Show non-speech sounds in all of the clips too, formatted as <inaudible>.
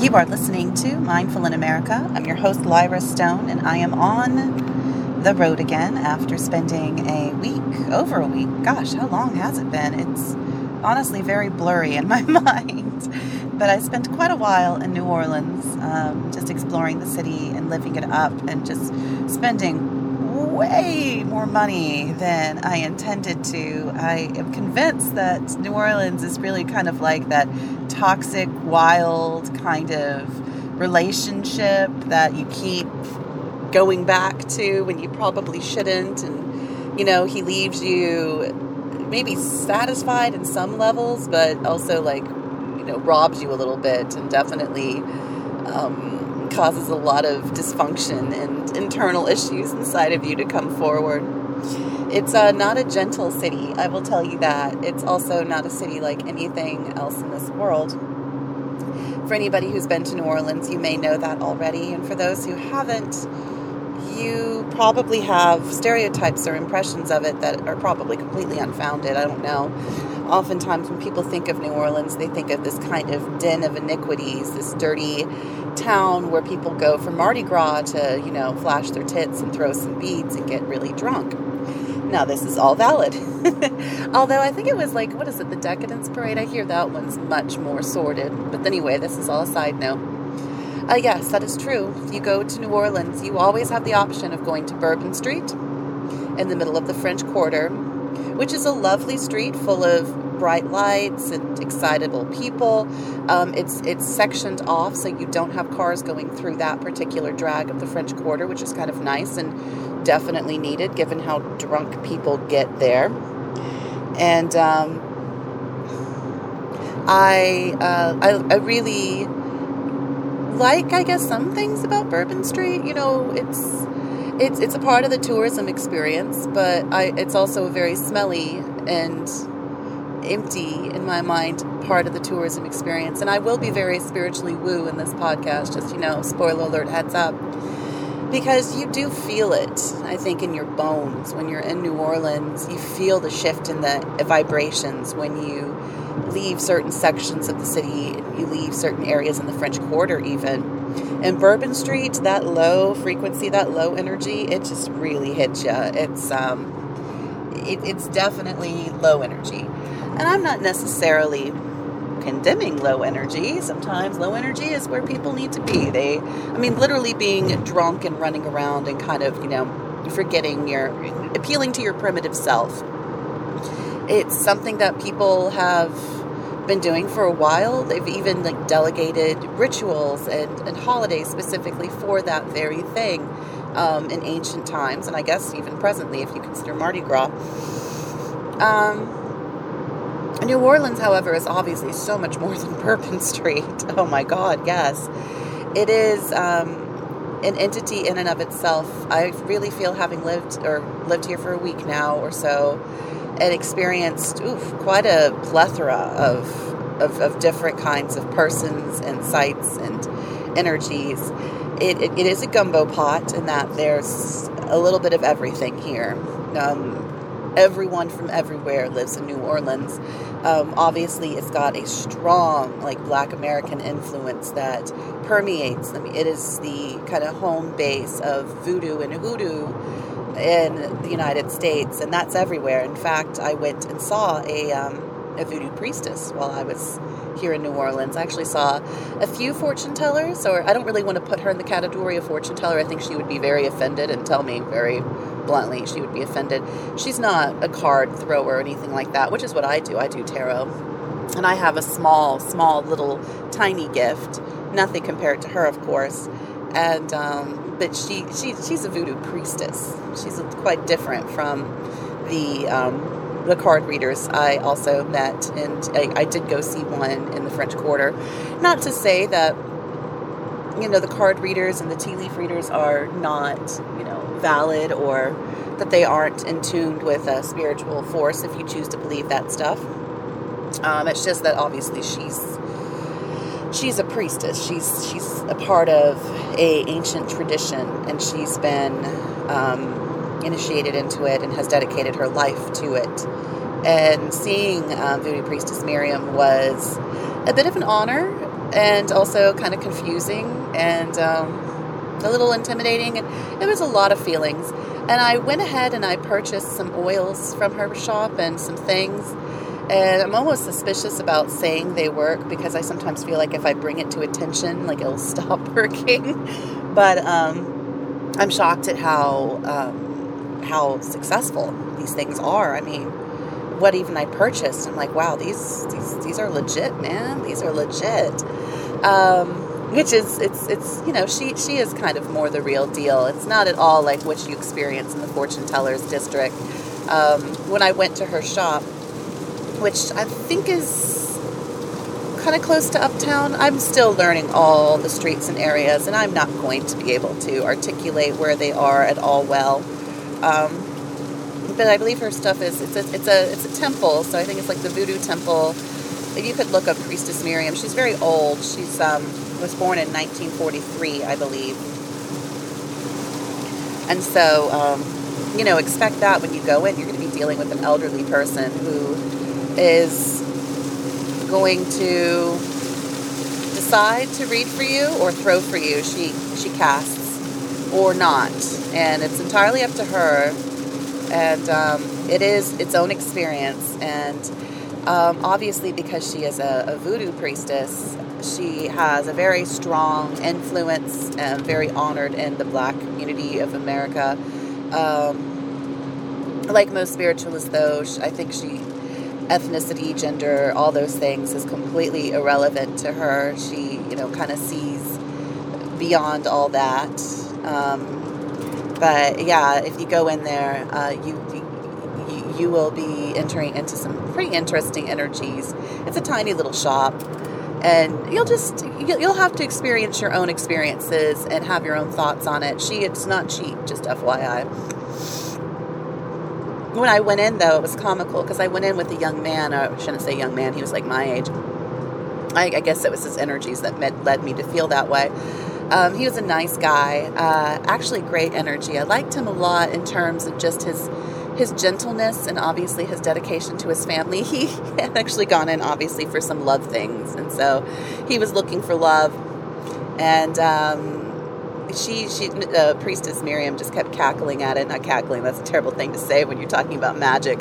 You are listening to Mindful in America. I'm your host, Lyra Stone, and I am on the road again after spending a week, over a week. Gosh, how long has it been? It's honestly very blurry in my <laughs> mind. But I spent quite a while in New Orleans, um, just exploring the city and living it up and just spending way more money than I intended to. I am convinced that New Orleans is really kind of like that toxic, wild kind of relationship that you keep going back to when you probably shouldn't. And, you know, he leaves you maybe satisfied in some levels, but also like, you know, robs you a little bit and definitely. Um, causes a lot of dysfunction and internal issues inside of you to come forward. It's uh, not a gentle city, I will tell you that. It's also not a city like anything else in this world. For anybody who's been to New Orleans, you may know that already. And for those who haven't, you probably have stereotypes or impressions of it that are probably completely unfounded. I don't know. Oftentimes, when people think of New Orleans, they think of this kind of den of iniquities, this dirty town where people go for Mardi Gras to, you know, flash their tits and throw some beads and get really drunk. Now, this is all valid. <laughs> Although I think it was like, what is it, the Decadence Parade? I hear that one's much more sordid. But anyway, this is all a side note. Uh, yes, that is true. If you go to New Orleans, you always have the option of going to Bourbon Street in the middle of the French Quarter, which is a lovely street full of bright lights and excitable people. Um, it's it's sectioned off so you don't have cars going through that particular drag of the French Quarter, which is kind of nice and definitely needed given how drunk people get there. And um, I, uh, I I really like I guess some things about Bourbon Street. You know, it's it's it's a part of the tourism experience, but I, it's also a very smelly and empty in my mind part of the tourism experience. And I will be very spiritually woo in this podcast, just, you know, spoiler alert, heads up. Because you do feel it, I think, in your bones. When you're in New Orleans, you feel the shift in the vibrations when you leave certain sections of the city, you leave certain areas in the French Quarter, even. And Bourbon Street, that low frequency, that low energy, it just really hits you. It's, um, it, it's definitely low energy. And I'm not necessarily condemning low energy. Sometimes low energy is where people need to be. They, I mean, literally being drunk and running around and kind of, you know, forgetting your, appealing to your primitive self. It's something that people have been doing for a while. They've even like delegated rituals and, and holidays specifically for that very thing um, in ancient times, and I guess even presently, if you consider Mardi Gras. Um, New Orleans, however, is obviously so much more than <laughs> Bourbon Street. Oh my God, yes. It is um, an entity in and of itself. I really feel having lived or lived here for a week now or so and experienced oof, quite a plethora of, of, of different kinds of persons and sights and energies. It, it, it is a gumbo pot in that there's a little bit of everything here. Um, everyone from everywhere lives in New Orleans. Um, obviously, it's got a strong, like, Black American influence that permeates. I mean, it is the kind of home base of voodoo and hoodoo in the United States, and that's everywhere. In fact, I went and saw a, um, a voodoo priestess while I was here in New Orleans. I actually saw a few fortune tellers, or I don't really want to put her in the category of fortune teller. I think she would be very offended and tell me very bluntly she would be offended. She's not a card thrower or anything like that, which is what I do. I do tarot. And I have a small, small, little, tiny gift. Nothing compared to her, of course. And, um, but she, she, she's a voodoo priestess. She's quite different from the, um, the card readers I also met, and I, I, did go see one in the French Quarter. Not to say that you know the card readers and the tea leaf readers are not you know valid or that they aren't in tune with a spiritual force if you choose to believe that stuff. Um, it's just that obviously she's she's a priestess. She's she's a part of a ancient tradition, and she's been um, initiated into it and has dedicated her life to it. And seeing um, Voodoo Priestess Miriam was a bit of an honor and also kind of confusing and um, a little intimidating. And it was a lot of feelings. And I went ahead and I purchased some oils from her shop and some things. And I'm almost suspicious about saying they work because I sometimes feel like if I bring it to attention, like it'll <laughs> stop working. but um, I'm shocked at how um, how successful these things are. I mean, what even I purchased, I'm like, wow, these these these are legit, man. These are legit. Um, which is it's it's you know she she is kind of more the real deal. It's not at all like what you experience in the fortune tellers district. Um, when I went to her shop, which I think is kind of close to Uptown, I'm still learning all the streets and areas, and I'm not going to be able to articulate where they are at all well. Um, but I believe her stuff is it's a it's a it's a temple, so I think it's like the Voodoo temple. You could look up Priestess Miriam. She's very old. She's um, was born in 1943, I believe. And so, um, you know, expect that when you go in, you're going to be dealing with an elderly person who is going to decide to read for you or throw for you. She she casts or not, and it's entirely up to her. And um, it is its own experience, and um, obviously because she is a, a voodoo priestess, she has a very strong influence and very honored in the black community of America. Um, like most spiritualists, though, I think she, ethnicity, gender, all those things is completely irrelevant to her. She, you know, kind of sees beyond all that. Um, but yeah, if you go in there, uh, you, you you will be entering into some pretty interesting energies. It's a tiny little shop and you'll just you'll have to experience your own experiences and have your own thoughts on it she it's not cheap just fyi when i went in though it was comical because i went in with a young man i shouldn't say young man he was like my age i, I guess it was his energies that met, led me to feel that way um, he was a nice guy uh, actually great energy i liked him a lot in terms of just his his gentleness and obviously his dedication to his family. <laughs> He had actually gone in obviously for some love things, and so he was looking for love. And um, she, she, uh, priestess Miriam, just kept cackling at it. Not cackling; that's a terrible thing to say when you're talking about magic.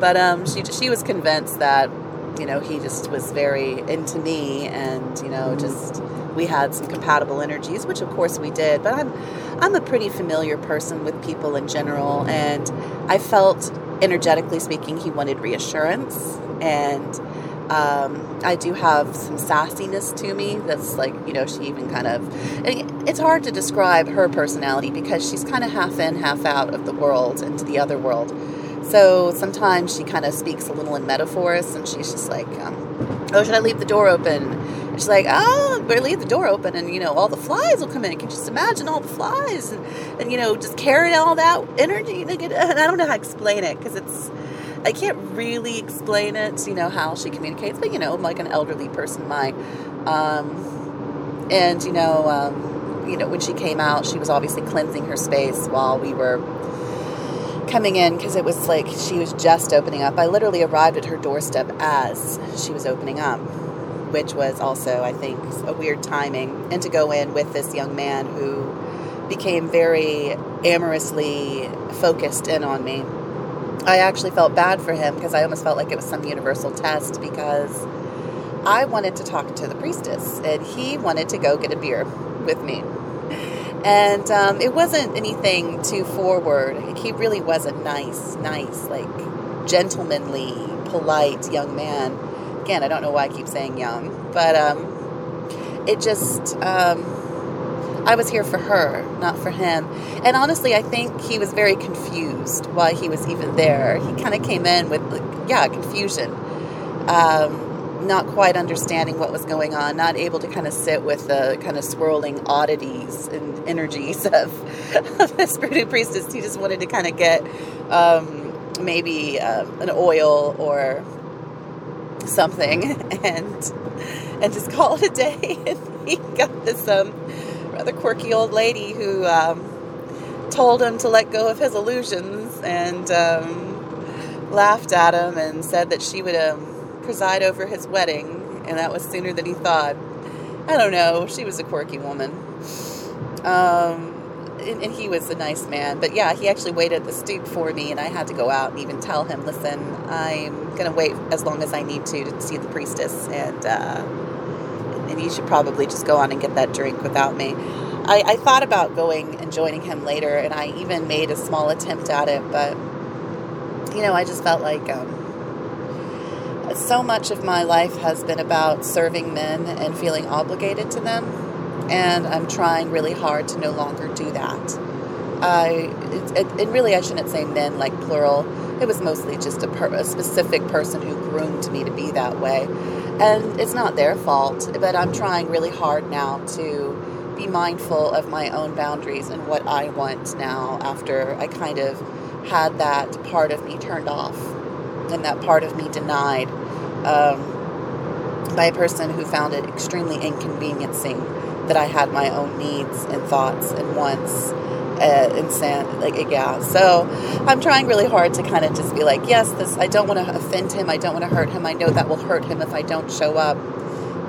But um, she, she was convinced that you know he just was very into me, and you know just we had some compatible energies, which of course we did. But I'm I'm a pretty familiar person with people in general, and I felt energetically speaking, he wanted reassurance, and um, I do have some sassiness to me. That's like you know, she even kind of. it's hard to describe her personality because she's kind of half in, half out of the world into the other world. So sometimes she kind of speaks a little in metaphors, and she's just like, um, "Oh, should I leave the door open?" she's like, oh, better leave the door open and, you know, all the flies will come in. Can you just imagine all the flies and, and you know, just carrying all that energy. And I don't know how to explain it because it's, I can't really explain it, you know, how she communicates, but, you know, like an elderly person might. Um, and, you know, um, you know, when she came out, she was obviously cleansing her space while we were coming in because it was like she was just opening up. I literally arrived at her doorstep as she was opening up which was also, I think, a weird timing. And to go in with this young man who became very amorously focused in on me. I actually felt bad for him because I almost felt like it was some universal test because I wanted to talk to the priestess and he wanted to go get a beer with me. And um, it wasn't anything too forward. He really was a nice, nice, like gentlemanly, polite young man again, I don't know why I keep saying young, but um, it just, um, I was here for her, not for him. And honestly, I think he was very confused why he was even there. He kind of came in with, yeah, confusion. Um, not quite understanding what was going on, not able to kind of sit with the kind of swirling oddities and energies <laughs> of, of this Voodoo priestess. He just wanted to kind of get um, maybe uh, an oil or something <laughs> and and just call it a day. <laughs> And he got this um, rather quirky old lady who um, told him to let go of his illusions and um, laughed at him and said that she would um, preside over his wedding, and that was sooner than he thought. I don't know. She was a quirky woman. Um, and, and, he was a nice man. But yeah, he actually waited at the stoop for me, and I had to go out and even tell him, listen, I'm going to wait as long as I need to to see the priestess, and, uh, and you should probably just go on and get that drink without me. I, I thought about going and joining him later, and I even made a small attempt at it, but you know, I just felt like um, so much of my life has been about serving men and feeling obligated to them, and I'm trying really hard to no longer do that. I, it, it, and really, I shouldn't say men like plural. It was mostly just a, per, a specific person who groomed me to be that way. And it's not their fault, but I'm trying really hard now to be mindful of my own boundaries and what I want now after I kind of had that part of me turned off and that part of me denied um, by a person who found it extremely inconveniencing that I had my own needs and thoughts and wants. Uh, and like yeah so i'm trying really hard to kind of just be like yes this i don't want to offend him i don't want to hurt him i know that will hurt him if i don't show up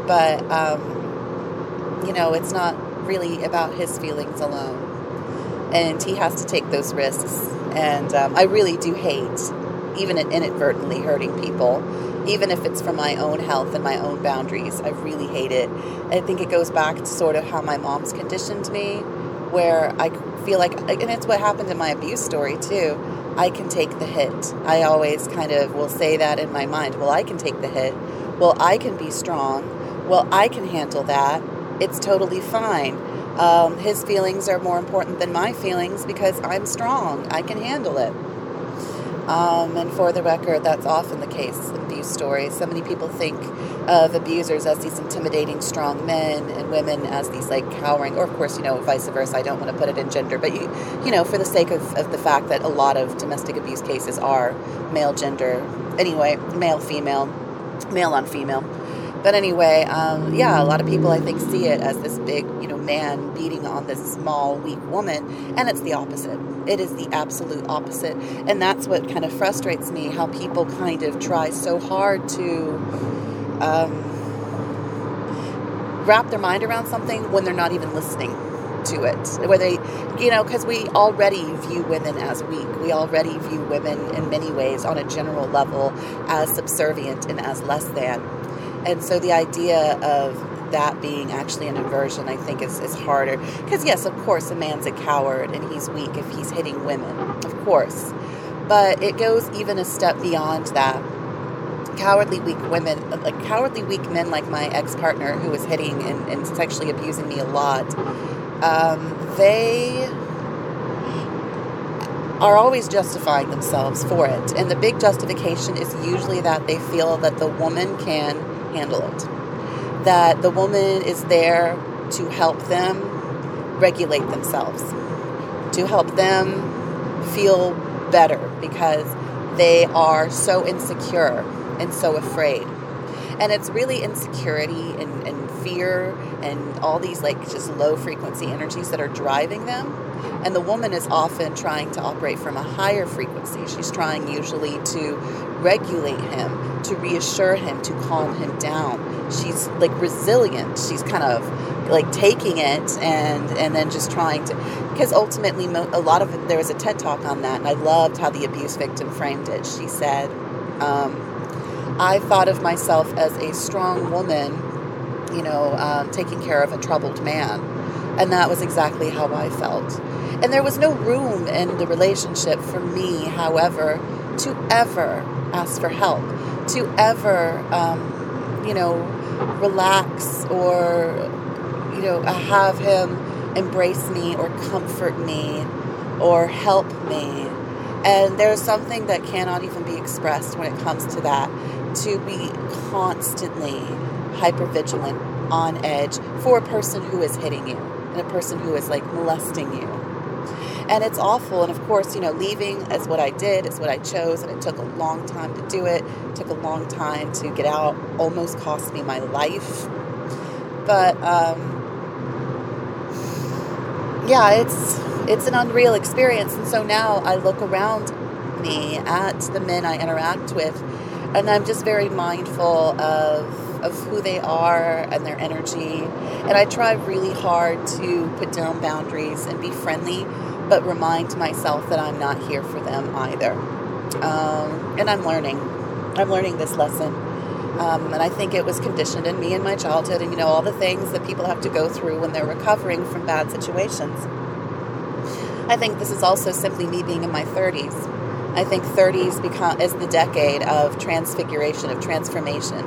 but um, you know it's not really about his feelings alone and he has to take those risks and um, I really do hate even inadvertently hurting people, even if it's for my own health and my own boundaries. I really hate it. I think it goes back to sort of how my mom's conditioned me, where I feel like, and it's what happened in my abuse story too. I can take the hit. I always kind of will say that in my mind. Well, I can take the hit. Well, I can be strong. Well, I can handle that. It's totally fine. Um, his feelings are more important than my feelings because I'm strong. I can handle it. Um, and for the record, that's often the case in abuse stories. So many people think of abusers as these intimidating, strong men, and women as these like cowering, or of course, you know, vice versa. I don't want to put it in gender, but you, you know, for the sake of, of the fact that a lot of domestic abuse cases are male gender, anyway, male, female, male on female. But anyway, um, yeah, a lot of people I think see it as this big, you know, man beating on this small, weak woman, and it's the opposite. It is the absolute opposite, and that's what kind of frustrates me. How people kind of try so hard to um, wrap their mind around something when they're not even listening to it. Where they, you know, because we already view women as weak. We already view women in many ways on a general level as subservient and as less than. And so the idea of that being actually an inversion, I think, is, is harder. Because, yes, of course, a man's a coward and he's weak if he's hitting women, of course. But it goes even a step beyond that. Cowardly weak women, like cowardly weak men like my ex partner who was hitting and, and sexually abusing me a lot, um, they are always justifying themselves for it. And the big justification is usually that they feel that the woman can handle it. That the woman is there to help them regulate themselves, to help them feel better because they are so insecure and so afraid. And it's really insecurity and, and fear and all these like just low frequency energies that are driving them. And the woman is often trying to operate from a higher frequency. She's trying usually to regulate him, to reassure him, to calm him down. She's like resilient. She's kind of like taking it and and then just trying to because ultimately a lot of it, there was a TED talk on that and I loved how the abuse victim framed it. She said, um, "I thought of myself as a strong woman, you know, um, taking care of a troubled man." And that was exactly how I felt. And there was no room in the relationship for me, however, to ever ask for help, to ever, um, you know, relax or, you know, have him embrace me or comfort me or help me. And there's something that cannot even be expressed when it comes to that. To be constantly hyper vigilant, on edge for a person who is hitting you and a person who is like molesting you and it's awful. And of course, you know, leaving is what I did, is what I chose, and it took a long time to do it. it took a long time to get out. Almost cost me my life. But um, yeah, it's it's an unreal experience. And so now I look around me at the men I interact with, and I'm just very mindful of of who they are and their energy. And I try really hard to put down boundaries and be friendly, but remind myself that I'm not here for them either. Um, and I'm learning. I'm learning this lesson. Um, and I think it was conditioned in me in my childhood, and you know, all the things that people have to go through when they're recovering from bad situations. I think this is also simply me being in my 30s. I think 30s become is the decade of transfiguration, of transformation,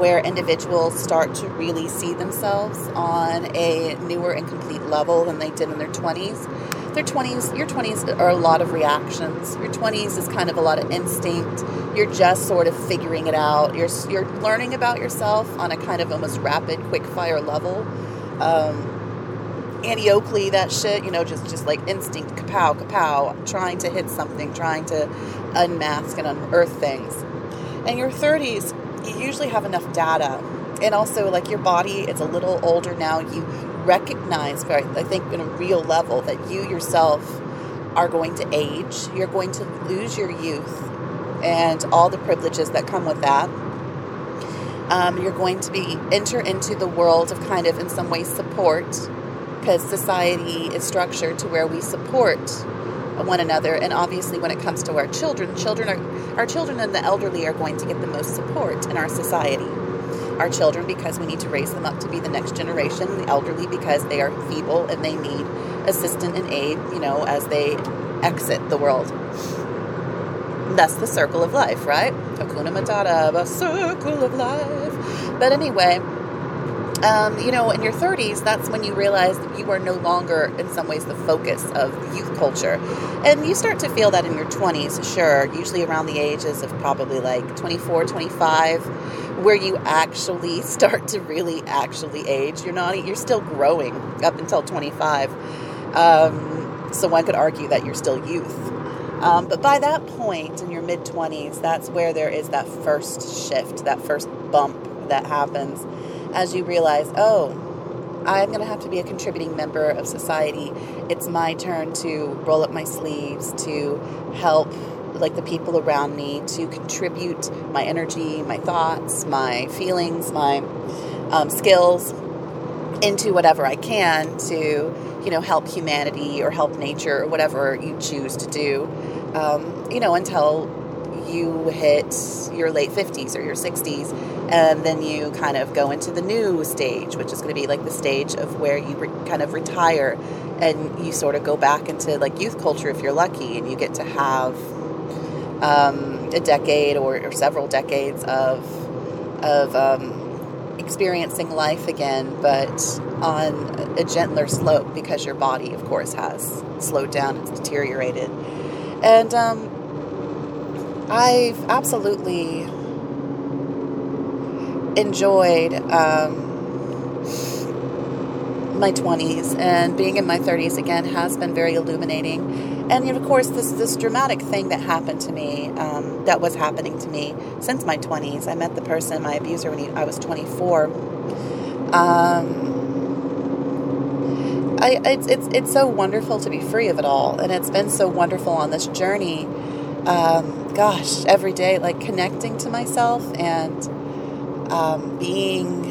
where individuals start to really see themselves on a newer and complete level than they did in their 20s. Their 20s, your 20s are a lot of reactions. Your 20s is kind of a lot of instinct. You're just sort of figuring it out. You're you're learning about yourself on a kind of almost rapid, quick fire level. Um, Annie Oakley, that shit, you know, just just like instinct, kapow, kapow, trying to hit something, trying to unmask and unearth things. In your 30s, you usually have enough data, and also like your body it's a little older now. You recognize, I think, in a real level, that you yourself are going to age. You're going to lose your youth and all the privileges that come with that. Um, you're going to be enter into the world of kind of in some ways support because society is structured to where we support one another. And obviously when it comes to our children children are our children and the elderly are going to get the most support in our society. Our children because we need to raise them up to be the next generation. The elderly because they are feeble and they need assistance and aid you know as they exit the world. That's the circle of life right? Hakuna matata the circle of life. But anyway um, you know, in your 30s, that's when you realize that you are no longer, in some ways, the focus of youth culture. And you start to feel that in your 20s, sure, usually around the ages of probably like 24, 25, where you actually <laughs> start to really actually age. You're not, you're still growing up until 25. Um, so one could argue that you're still youth. Um, but by that point in your mid 20s, that's where there is that first shift, that first bump that happens as you realize, oh, I'm going to have to be a contributing member of society. It's my turn to roll up my sleeves, to help like the people around me, to contribute my energy, my thoughts, my feelings, my um, skills into whatever I can to, you know, help humanity or help nature or whatever you choose to do, um, you know, until you hit your late 50s or your 60s and then you kind of go into the new stage which is going to be like the stage of where you re- kind of retire and you sort of go back into like youth culture if you're lucky and you get to have um, a decade or, or, several decades of of um, experiencing life again but on a gentler slope because your body of course has slowed down it's deteriorated. And um, I've absolutely enjoyed um, my 20s, and being in my 30s again has been very illuminating. And of course, this this dramatic thing that happened to me, um, that was happening to me since my 20s. I met the person, my abuser, when he, I was 24. Um, I, it's, it's, it's so wonderful to be free of it all, and it's been so wonderful on this journey um, gosh, every day, like connecting to myself and um, being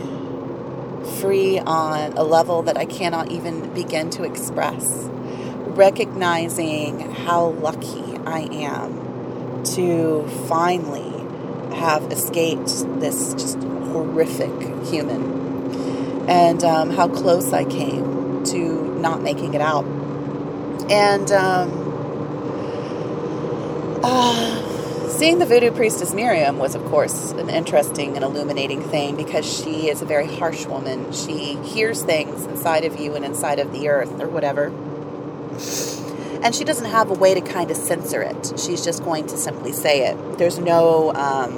free on a level that I cannot even begin to express. Recognizing how lucky I am to finally have escaped this just horrific human and um, how close I came to not making it out. And, um, uh, <sighs> seeing the voodoo priestess Miriam was, of course, an interesting and illuminating thing because she is a very harsh woman. She hears things inside of you and inside of the earth or whatever. And she doesn't have a way to kind of censor it. She's just going to simply say it. There's no, um,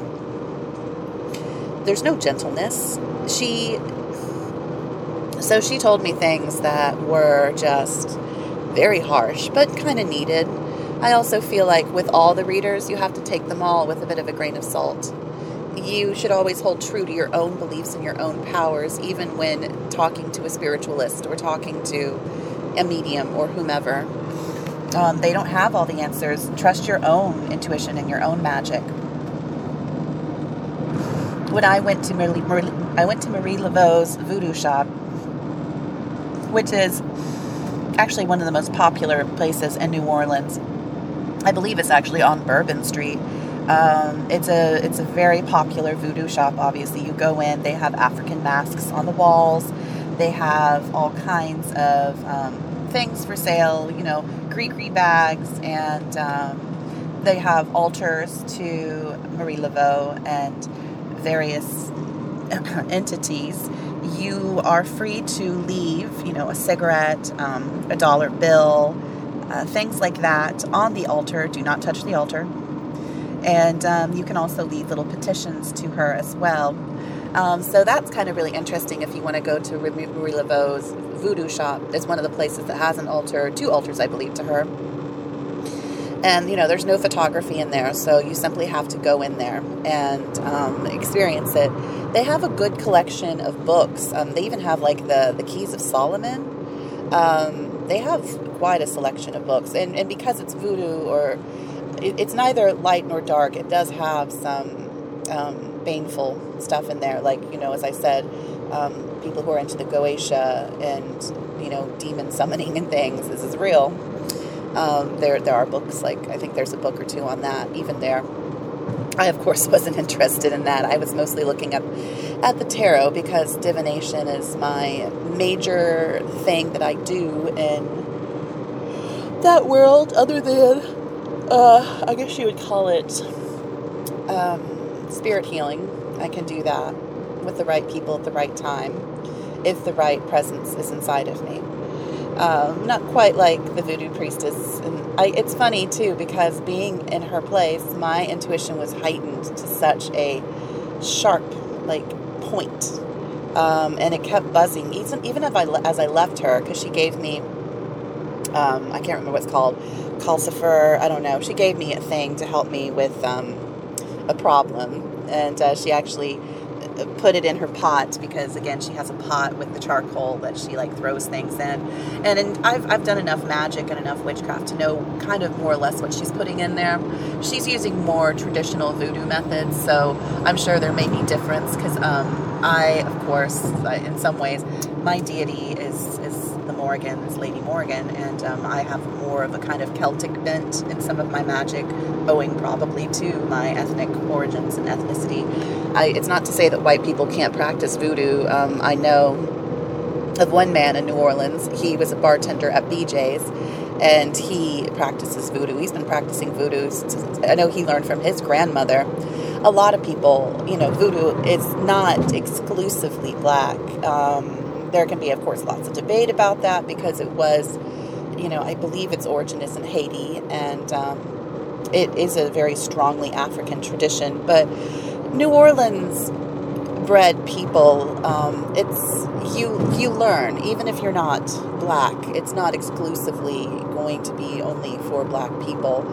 there's no gentleness. She, so she told me things that were just very harsh, but kind of needed I also feel like with all the readers, you have to take them all with a bit of a grain of salt. You should always hold true to your own beliefs and your own powers, even when talking to a spiritualist or talking to a medium or whomever. Um, they don't have all the answers. Trust your own intuition and your own magic. when I went to Marie, Marie I went to Marie Laveau's voodoo shop, which is actually one of the most popular places in New Orleans. I believe it's actually on Bourbon Street. Um, it's a it's a very popular voodoo shop. Obviously, you go in, they have African masks on the walls. They have all kinds of um, things for sale. You know, gree bags, and um, they have altars to Marie Laveau and various <coughs> entities. You are free to leave, you know, a cigarette, um, a dollar bill, uh, things like that on the altar. Do not touch the altar and um, you can also leave little petitions to her as well. Um, so that's kind of really interesting if you want to go to Marie Laveau's voodoo shop. It's one of the places that has an altar, two altars, I believe, to her. And, you know, there's no photography in there, so you simply have to go in there and um, experience it. They have a good collection of books. Um, they even have, like, the, the Keys of Solomon. Um, they have quite a selection of books. And, and because it's voodoo or it, it's neither light nor dark. It does have some um, baneful stuff in there, like you know, as I said, um, people who are into the Goetia and you know, demon summoning and things. This is real. Um, there, there are books like I think there's a book or two on that. Even there, I of course <laughs> wasn't interested in that. I was mostly looking up at the tarot because divination is my major thing that I do in that world, other than uh, I guess you would call it um, spirit healing. I can do that with the right people at the right time if the right presence is inside of me. Um, not quite like the voodoo priestess. And I, it's funny too because being in her place, my intuition was heightened to such a sharp, like point, um, and it kept buzzing. Even even if I as I left her, because she gave me, um, I can't remember what it's called, Calcifer. I don't know. She gave me a thing to help me with um, a problem, and uh, she actually uh, put it in her pot because again she has a pot with the charcoal that she like throws things in and, and I've, I've done enough magic and enough witchcraft to know kind of more or less what she's putting in there she's using more traditional voodoo methods so i'm sure there may be difference because um, i of course in some ways my deity is Lady Morgan, and um, I have more of a kind of Celtic bent in some of my magic, owing probably to my ethnic origins and ethnicity. I, it's not to say that white people can't practice voodoo. Um, I know of one man in New Orleans, he was a bartender at BJ's and he practices voodoo. He's been practicing voodoo. I know he learned from his grandmother. A lot of people, you know, voodoo is not exclusively black. Um, there can be, of course, lots of debate about that because it was, you know, I believe its origin is in Haiti and um, it is a very strongly African tradition. But New Orleans bred people, um, it's you you learn even if you're not black. It's not exclusively going to be only for black people.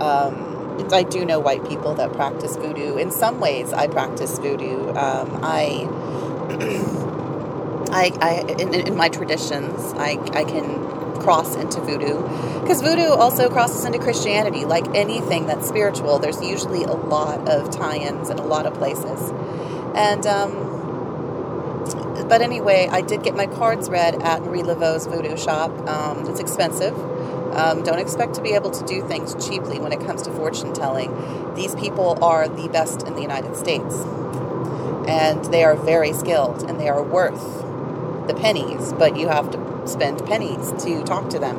Um, I do know white people that practice voodoo. In some ways, I practice voodoo. Um, I <clears throat> I, I in, in my traditions, I, I can cross into voodoo because voodoo also crosses into Christianity. Like anything that's spiritual, there's usually a lot of tie-ins in a lot of places. And um, but anyway, I did get my cards read at Marie Laveau's voodoo shop. Um, it's expensive. Um, don't expect to be able to do things cheaply when it comes to fortune telling. These people are the best in the United States, and they are very skilled, and they are worth the pennies, but you have to spend pennies to talk to them.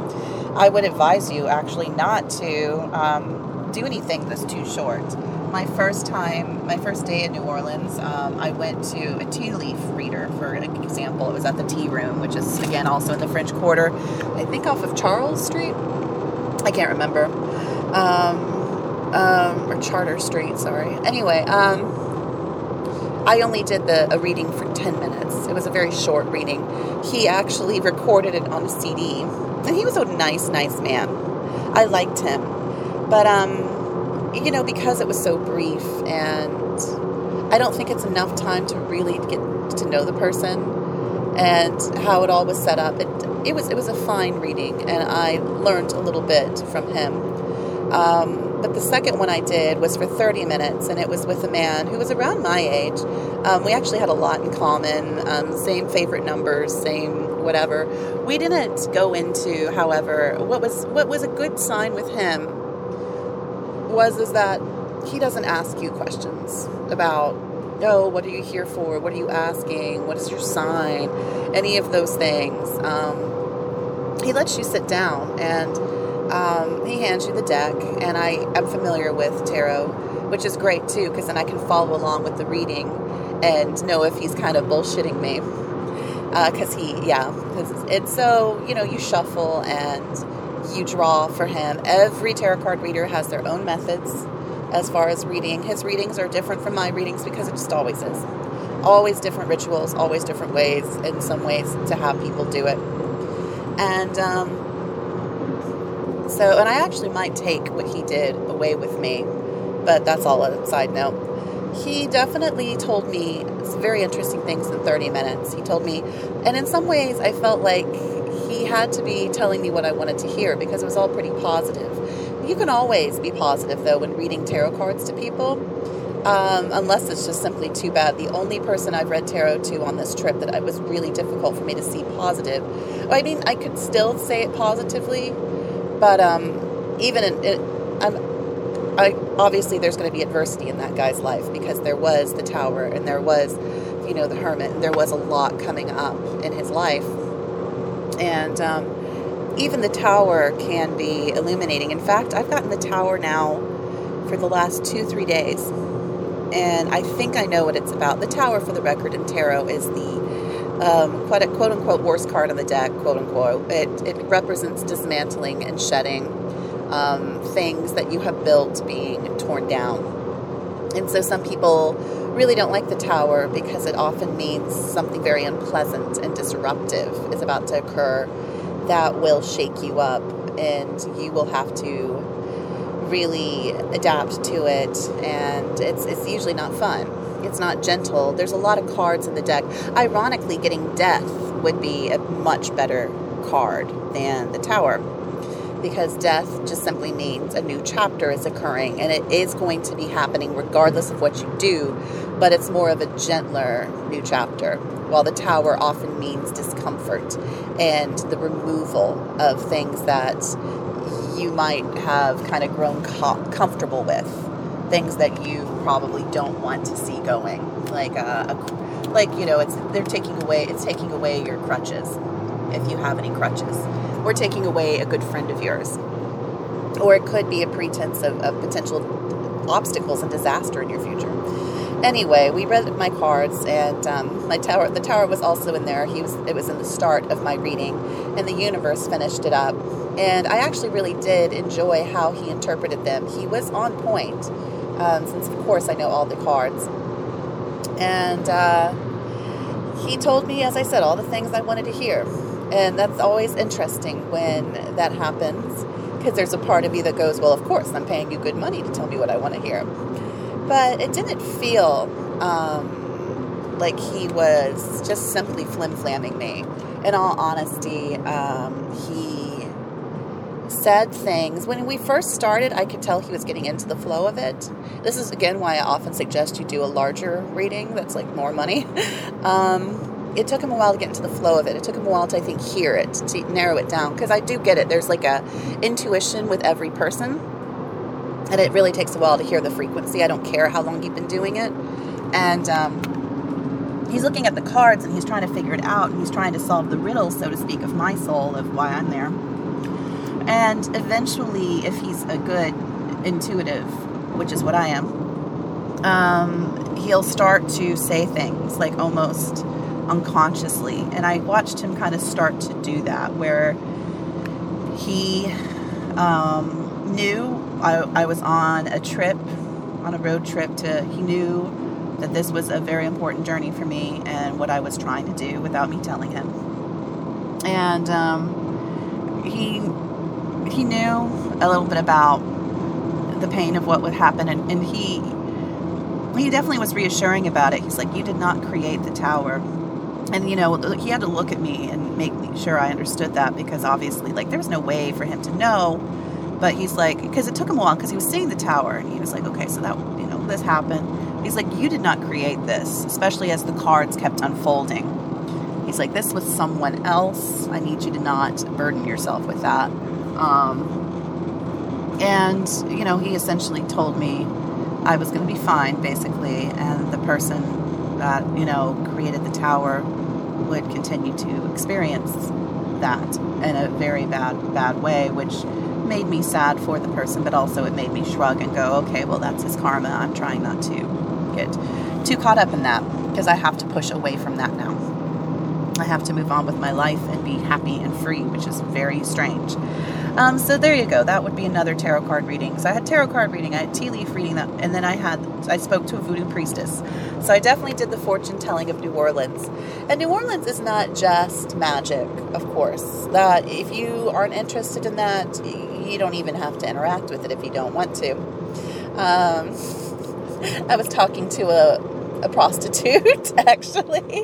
I would advise you actually not to um, do anything that's too short. My first time, my first day in New Orleans, um, I went to a tea leaf reader for an example. It was at the Tea Room, which is again also in the French Quarter, I think off of Charles Street. I can't remember. Um, um, or Chartres Street, sorry. Anyway, um, I only did the a reading for 10 minutes. It was a very short reading. He actually recorded it on a CD, and he was a nice, nice man. I liked him. But um you know, because it was so brief and I don't think it's enough time to really get to know the person and how it all was set up. It it was it was a fine reading and I learned a little bit from him. Um, but the second one I did was for 30 minutes, and it was with a man who was around my age. Um, we actually had a lot in common, um, same favorite numbers, same whatever. We didn't go into, however, what was what was a good sign with him was is that he doesn't ask you questions about oh, what are you here for? What are you asking? What is your sign? Any of those things. Um, he lets you sit down and um, he hands you the deck, and I am familiar with tarot, which is great too, because then I can follow along with the reading and know if he's kind of bullshitting me. Because uh, he, yeah, cause it's so, you know, you shuffle and you draw for him. Every tarot card reader has their own methods as far as reading. His readings are different from my readings because it just always is. Always different rituals, always different ways, in some ways, to have people do it. And um, so, and I actually might take what he did away with me, but that's all a side note. He definitely told me very interesting things in 30 minutes. He told me, and in some ways, I felt like he had to be telling me what I wanted to hear because it was all pretty positive. You can always be positive, though, when reading tarot cards to people, um, unless it's just simply too bad. The only person I've read tarot to on this trip that it was really difficult for me to see positive. I mean, I could still say it positively, but um, even in, it, I, obviously there's going to be adversity in that guy's life because there was the tower and there was, you know, the hermit. And there was a lot coming up in his life, and um, even the tower can be illuminating. In fact, I've gotten the tower now for the last two, three days. And I think I know what it's about. The tower, for the record, in tarot is the um, quote, quote unquote worst card on the deck, quote unquote. It, it represents dismantling and shedding um, things that you have built being torn down. And so some people really don't like the tower because it often means something very unpleasant and disruptive is about to occur that will shake you up and you will have to really adapt to it and it's it's usually not fun. It's not gentle. There's a lot of cards in the deck. Ironically, getting death would be a much better card than the tower because death just simply means a new chapter is occurring and it is going to be happening regardless of what you do, but it's more of a gentler new chapter while the tower often means discomfort and the removal of things that you might have kind of grown co- comfortable with, things that you probably don't want to see going, like a, a, like you know, it's they're taking away it's taking away your crutches if you have any crutches, or taking away a good friend of yours, or it could be a pretense of, of potential obstacles and disaster in your future anyway, we read my cards, and um, my tower. The tower was also in there. He was. It was in the start of my reading, and the universe finished it up. And I actually really did enjoy how he interpreted them. He was on point, um, since of course I know all the cards. And uh, he told me, as I said, all the things I wanted to hear, and that's always interesting when that happens because there's a part of you that goes, well, of course, I'm paying you good money to tell me what I want to hear but it didn't feel um, like he was just simply flim flamming me. In all honesty, um, he said things. When we first started, I could tell he was getting into the flow of it. This is again why I often suggest you do a larger reading that's like more money. <laughs> um, it took him a while to get into the flow of it. It took him a while to, I think, hear it, to narrow it down. Because I do get it. There's like a intuition with every person and it really takes a while to hear the frequency. I don't care how long you've been doing it. And um, he's looking at the cards and he's trying to figure it out and he's trying to solve the riddle, so to speak, of my soul, of why I'm there. And eventually, if he's a good intuitive, which is what I am, um, he'll start to say things like almost unconsciously. And I watched him kind of start to do that, where he um, knew I, I was on a trip, on a road trip to, he knew that this was a very important journey for me and what I was trying to do without me telling him. And um, he, he knew a little bit about the pain of what would happen and, and he, he definitely was reassuring about it. He's like, you did not create the tower. And, you know, he had to look at me and make sure I understood that because obviously, like, there was no way for him to know But he's like, because it took him a while because he was seeing the tower and he was like, okay, so that, you know, this happened. He's like, you did not create this, especially as the cards kept unfolding. He's like, this was someone else. I need you to not burden yourself with that. Um, and, you know, he essentially told me I was going to be fine, basically, and the person that, you know, created the tower would continue to experience that in a very bad, bad way, which made me sad for the person, but also it made me shrug and go, okay, well, that's his karma. I'm trying not to get too caught up in that because I have to push away from that now. I have to move on with my life and be happy and free, which is very strange. Um, so there you go. That would be another tarot card reading. So I had tarot card reading, I had tea leaf reading, that, and then I had I spoke to a voodoo priestess. So I definitely did the fortune telling of New Orleans. And New Orleans is not just magic, of course. That if you aren't interested in that, you don't even have to interact with it if you don't want to. Um, <laughs> I was talking to a a prostitute <laughs> actually.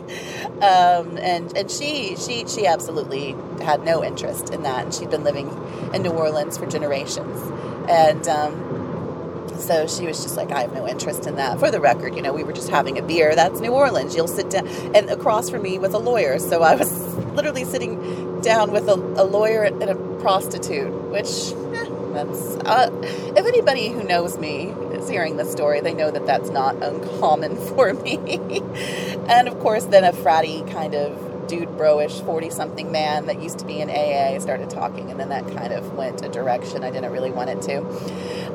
Um, and and she she she absolutely had no interest in that. And she'd been living in New Orleans for generations. And um, so she was just like I have no interest in that. For the record you know we were just having a beer. That's New Orleans. You'll sit down and across from me was a lawyer. So I was <laughs> literally sitting down with a, a lawyer and a prostitute which eh, that's uh, if anybody who knows me is hearing the story, they know that that's not uncommon <laughs> for me. and of course, then a fratty kind of dude broish 40 something man that used to be in AA started talking, and then that kind of went a direction I didn't really want it to.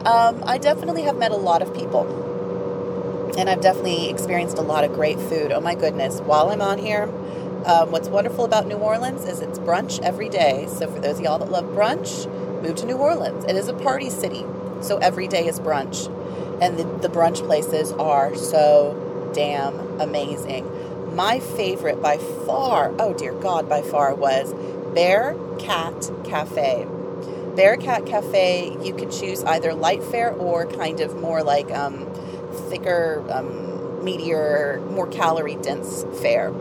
Um, I definitely have met a lot of people. And I've definitely experienced a lot of great food. Oh my goodness. While I'm on here, um, what's wonderful about New Orleans is it's brunch every day. So for those of y'all that love brunch, move to New Orleans. It is a party city, so every day is brunch. And the, the brunch places are so damn amazing. My favorite by far, oh dear God, by far was Bear Cat Cafe. Bearcat Cafe, you can choose either light fare or kind of more like um, thicker, um, meatier, more calorie dense fare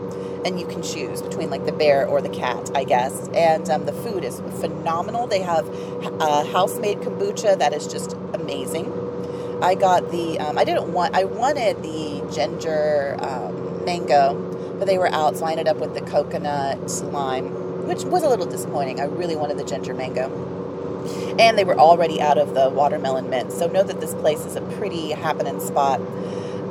and you can choose between like the bear or the cat, I guess. And um, the food is phenomenal. They have a house made kombucha that is just amazing. I got the, um, I didn't want, I wanted the ginger um, mango, but they were out, so I ended up with the coconut lime, which was a little disappointing. I really wanted the ginger mango. And they were already out of the watermelon mint, so know that this place is a pretty happening spot.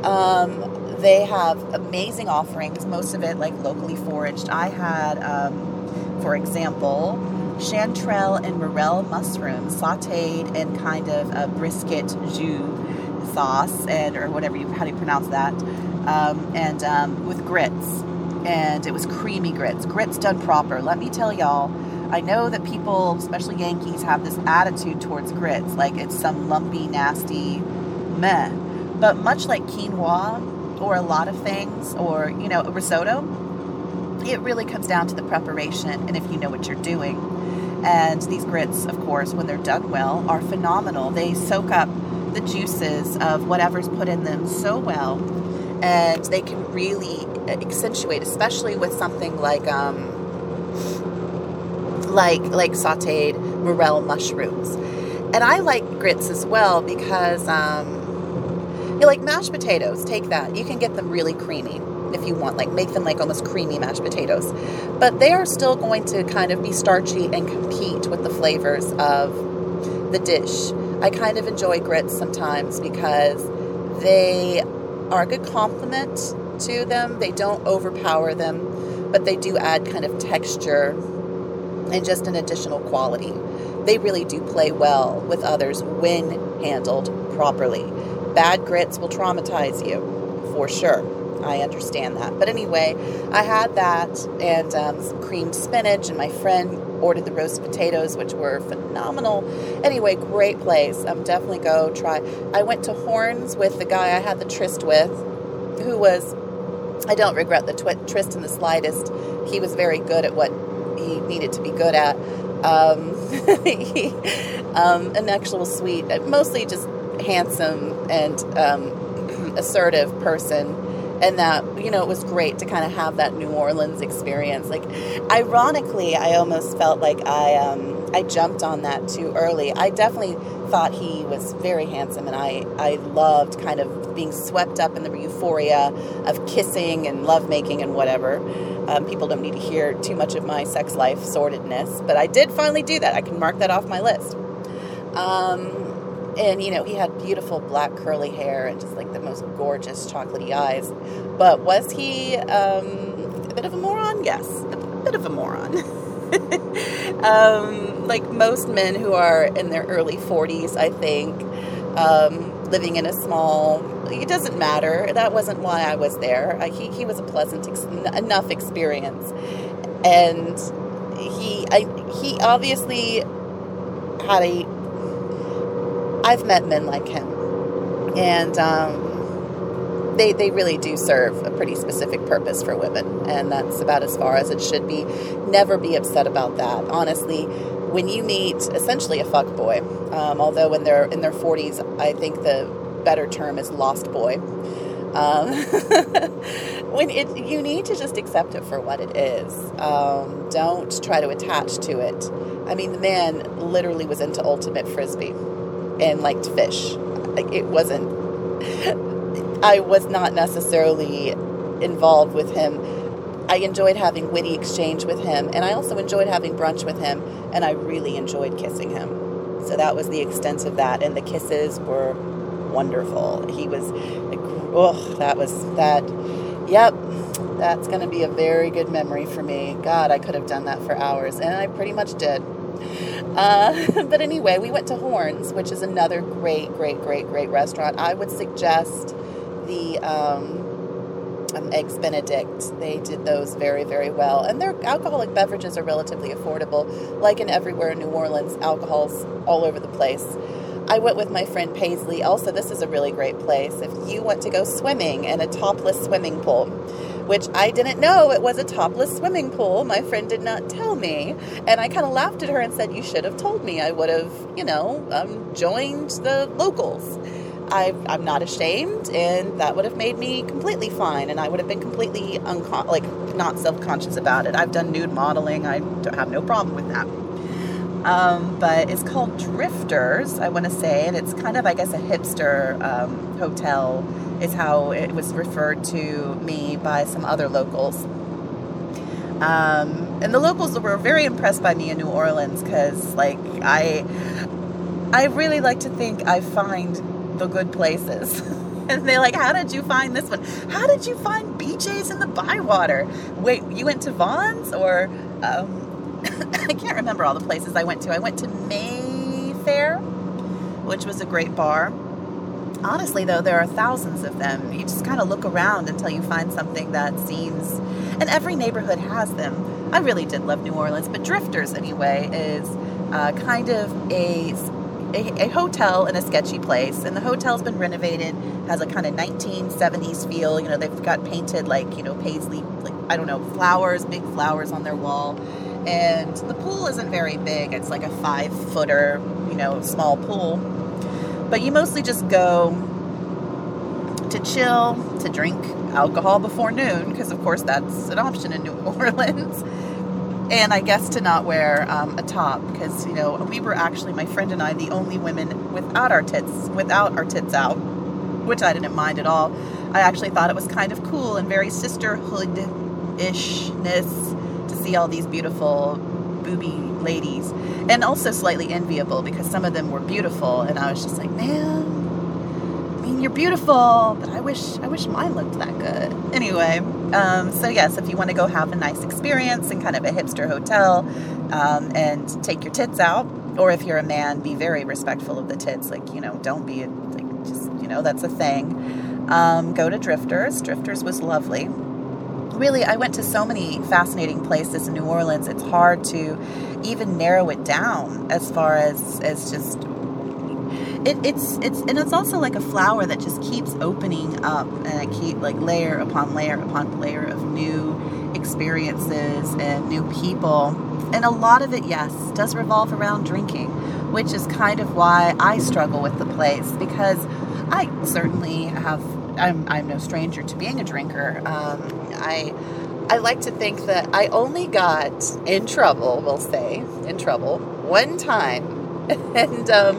Um, they have amazing offerings, most of it like locally foraged. I had, um, for example, chanterelle and morel mushrooms sauteed in kind of a brisket jus sauce, and or whatever you how do you pronounce that, um, and um, with grits, and it was creamy grits, grits done proper. Let me tell y'all. I know that people, especially Yankees, have this attitude towards grits, like it's some lumpy, nasty meh. But much like quinoa, or a lot of things or, you know, risotto, it really comes down to the preparation and if you know what you're doing. And these grits, of course, when they're done well, are phenomenal. They soak up the juices of whatever's put in them so well, and they can really accentuate, especially with something like um, like like sautéed morel mushrooms. And I like grits as well because um, you like mashed potatoes, take that. You can get them really creamy if you want, like make them like almost creamy mashed potatoes. But they are still going to kind of be starchy and compete with the flavors of the dish. I kind of enjoy grits sometimes because they are a good complement to them. They don't overpower them, but they do add kind of texture and just an additional quality. They really do play well with others when handled properly bad grits will traumatize you for sure. I understand that. But anyway, I had that and um, some creamed spinach, and my friend ordered the roast potatoes, which were phenomenal. Anyway, great place. Um, definitely go try. I went to Horn's with the guy I had the tryst with, who was, I don't regret the twi- tryst in the slightest. He was very good at what he needed to be good at. Um, <laughs> he, um, an actual sweet, mostly just handsome and um, <clears throat> assertive person and that you know it was great to kind of have that New Orleans experience. Like, ironically, I almost felt like I um, I jumped on that too early. I definitely thought he was very handsome, and I I loved kind of being swept up in the euphoria of kissing and lovemaking and whatever. Um, people don't need to hear too much of my sex life sordidness, but I did finally do that. I can mark that off my list. Um, and you know he had beautiful black curly hair and just like the most gorgeous chocolatey eyes. But was he um, a bit of a moron? Yes a bit of a moron. <laughs> Um, like most men who are in their early 40s i think um, living in a small it doesn't matter. That wasn't why i was there. Uh, he, he was a pleasant ex- enough experience. And he I, he obviously had a I've met men like him, and um, they they really do serve a pretty specific purpose for women, and that's about as far as it should be. Never be upset about that. Honestly, when you meet essentially a fuck boy, um, although when they're in their forties, I think the better term is lost boy. Um, <laughs> when it, you need to just accept it for what it is. Um, don't try to attach to it. I mean, the man literally was into ultimate frisbee and liked fish. It wasn't. I was not necessarily involved with him. I enjoyed having witty exchange with him, and I also enjoyed having brunch with him, and I really enjoyed kissing him. So that was the extent of that, and the kisses were wonderful. He was, like, oh, that was that. Yep, that's going to be a very good memory for me. God, I could have done that for hours, and I pretty much did. Uh, <laughs> but anyway, we went to Horn's, which is another great, great, great, great restaurant. I would suggest the um, um, Eggs Benedict. They did those very, very well. And their alcoholic beverages are relatively affordable. Like in everywhere in New Orleans, alcohol's all over the place. I went with my friend Paisley. Also, this is a really great place if you want to go swimming in a topless swimming pool which I didn't know it was a topless swimming pool. My friend did not tell me. And I kind of laughed at her and said, You should have told me. I would have, you know, um, joined the locals. I, am not ashamed, and that would have made me completely fine, and I would have been completely uncon- like not self conscious about it. I've done nude modeling; I have no problem with that. Um, but it's called Drifters, I want to say, and it's kind of, I guess, a hipster um, hotel is how it was referred to me by some other locals. Um, and the locals were very impressed by me in New Orleans because, like, I, I really like to think I find the good places. <laughs> and they're like, "How did you find this one? How did you find BJ's in the Bywater? Wait, you went to Vaughan's or um, <laughs> I can't remember all the places I went to. I went to Mayfair, which was a great bar honestly, though, there are thousands of them. You just kind of look around until you find something that seems, and every neighborhood has them. I really did love New Orleans, but Drifters, anyway, is uh, kind of a, a, a hotel in a sketchy place, and the hotel's been renovated, has a kind of 1970s feel. You know, they've got painted like you know paisley, like I don't know, flowers, big flowers on their wall, and the pool isn't very big. It's like a five footer, you know, small pool but you mostly just go to chill, to drink alcohol before noon, because of course that's an option in New <laughs> Orleans. And I guess to not wear um, a top, because you know we were actually my friend and I the only women without our tits without our tits out, which I didn't mind at all. I actually thought it was kind of cool and very sisterhood ishness to see all these beautiful booby ladies and also slightly enviable because some of them were beautiful and I was just like, man, I mean you're beautiful, but I wish I wish mine looked that good. Anyway, um, so yes, if you want to go have a nice experience in kind of a hipster hotel um, and take your tits out, or if you're a man, be very respectful of the tits. Like you know, don't be like just you know that's a thing. Um, go to Drifters. Drifters was lovely really, I went to so many fascinating places in New Orleans. It's hard to even narrow it down as far as as just it, it's it's and it's also like a flower that just keeps opening up and it keep like layer upon layer upon layer of new experiences and new people and a lot of it yes does revolve around drinking which is kind of why i struggle with the place because i certainly have I'm, I'm no stranger to being a drinker. Um, I I like to think that I only got in trouble, we'll say, in trouble one time. <laughs> and um,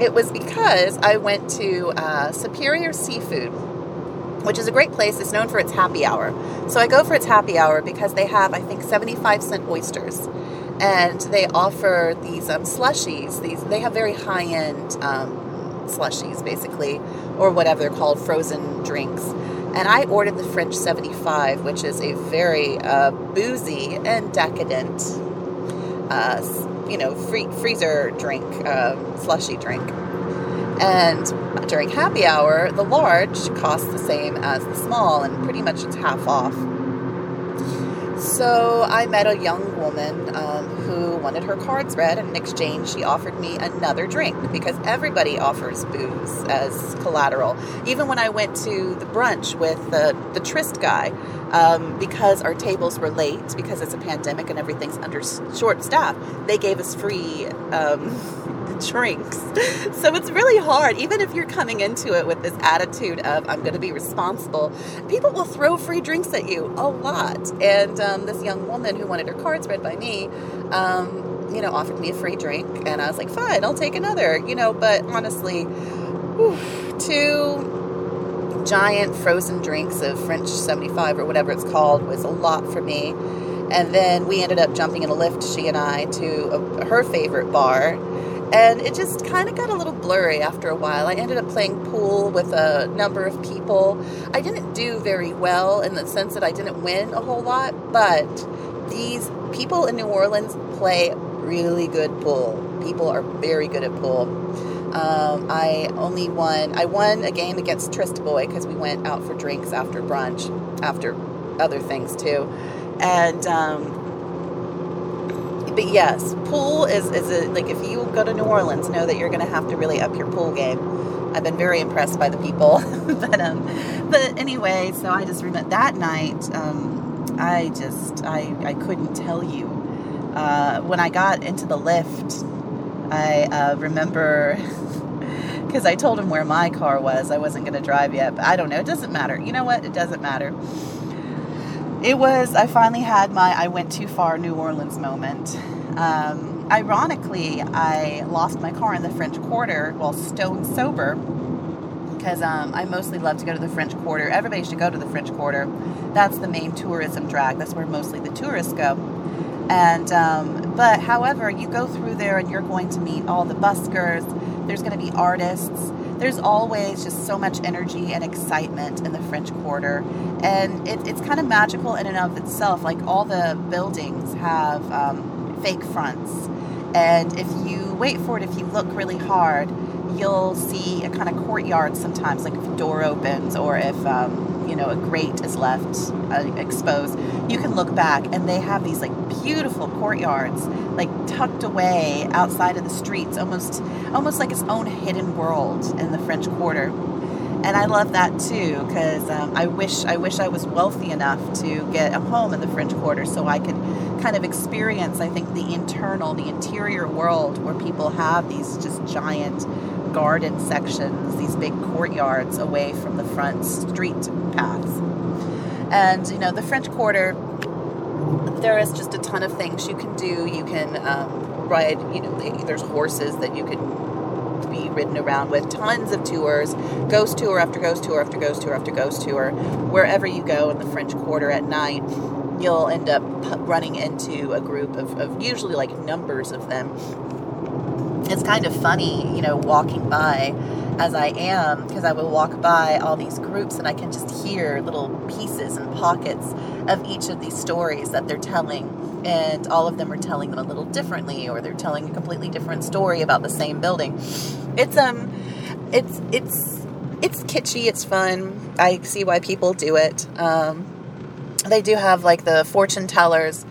it was because I went to uh, Superior Seafood, which is a great place. It's known for its happy hour. So I go for its happy hour because they have, I think, 75 cent oysters. And they offer these um, slushies. These They have very high end um, slushies, basically, or whatever they're called, frozen drinks. And I ordered the French 75, which is a very uh, boozy and decadent, uh, you know, free, freezer drink, uh, slushy drink. And during happy hour, the large costs the same as the small, and pretty much it's half off. So I met a young woman um, who wanted her cards read, and in exchange, she offered me another drink because everybody offers booze as collateral. Even when I went to the brunch with the, the Tryst guy, um, because our tables were late, because it's a pandemic and everything's under short staff, they gave us free. Um, drinks. <laughs> So it's really hard, even if you're coming into it with this attitude of, I'm going to be responsible, people will throw free drinks at you a lot. And um, this young woman who wanted her cards read by me, um, you know, offered me a free drink. And I was like, fine, I'll take another, you know, but honestly, whew, two giant frozen drinks of French 75 or whatever it's called was a lot for me. And then we ended up jumping in a lift, she and I, to a, her favorite bar and it just kind of got a little blurry after a while. I ended up playing pool with a number of people. I didn't do very well in the sense that I didn't win a whole lot, but these people in New Orleans play really good pool. People are very good at pool. Um, I only won. I won a game against Tryst Boy because we went out for drinks after brunch, after other things too, and um, but yes, pool is is a, like if you go to New Orleans, know that you're going to have to really up your pool game. I've been very impressed by the people, <laughs> but um, but anyway, so I just remember that night. Um, I just I I couldn't tell you uh, when I got into the lift. I uh, remember <laughs> because I told him where my car was. I wasn't going to drive yet, but I don't know. It doesn't matter. You know what? It doesn't matter it was, I finally had my I went too far New Orleans moment. Um, ironically, I lost my car in the French Quarter while stone sober because um, I mostly love to go to the French Quarter. Everybody should go to the French Quarter. That's the main tourism drag. That's where mostly the tourists go. And um, but however, you go through there and you're going to meet all the buskers. There's going to be artists there's always just so much energy and excitement in the French Quarter, and it, it's kind of magical in and of itself. Like all the buildings have um, fake fronts, and if you wait for it, if you look really hard, you'll see a kind of courtyard sometimes, like if a door opens or if um, you know a grate is left uh, exposed. You can look back, and they have these like beautiful courtyards, like tucked away outside of the streets, almost almost like its own hidden world in the French Quarter. And I love that too, because um, I wish I wish I was wealthy enough to get a home in the French Quarter, so I could kind of experience, I think, the internal, the interior world where people have these just giant garden sections, these big courtyards away from the front street paths. And, you know, the French Quarter, there is just a ton of things you can do. You can um, ride, you know, there's horses that you can be ridden around with, tons of tours, ghost tour after ghost tour after ghost tour after ghost tour. Wherever you go in the French Quarter at night, you'll end up running into a group of, of usually like numbers of them it's kind of funny, you know, walking by as I am, because I will walk by all these groups and I can just hear little pieces and pockets of each of these stories that they're telling. And all of them are telling them a little differently, or they're telling a completely different story about the same building. It's um, it's it's it's kitschy. It's fun. I see why people do it. Um, they do have like the fortune tellers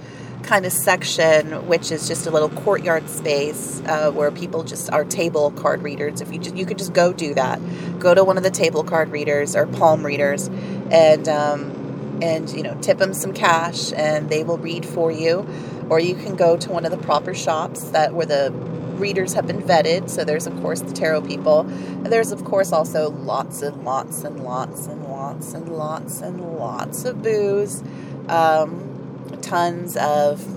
kind of section, which is just a little courtyard space uh, where people just are table card readers. If you just, you could just go do that, go to one of the table card readers or palm readers, and um, and you know tip them some cash, and they will read for you. Or you can go to one of the proper shops that where the readers have been vetted. So there's, of course, the tarot people. And there's, of course, also lots and lots and lots and lots and lots and lots of booze. Um, tons of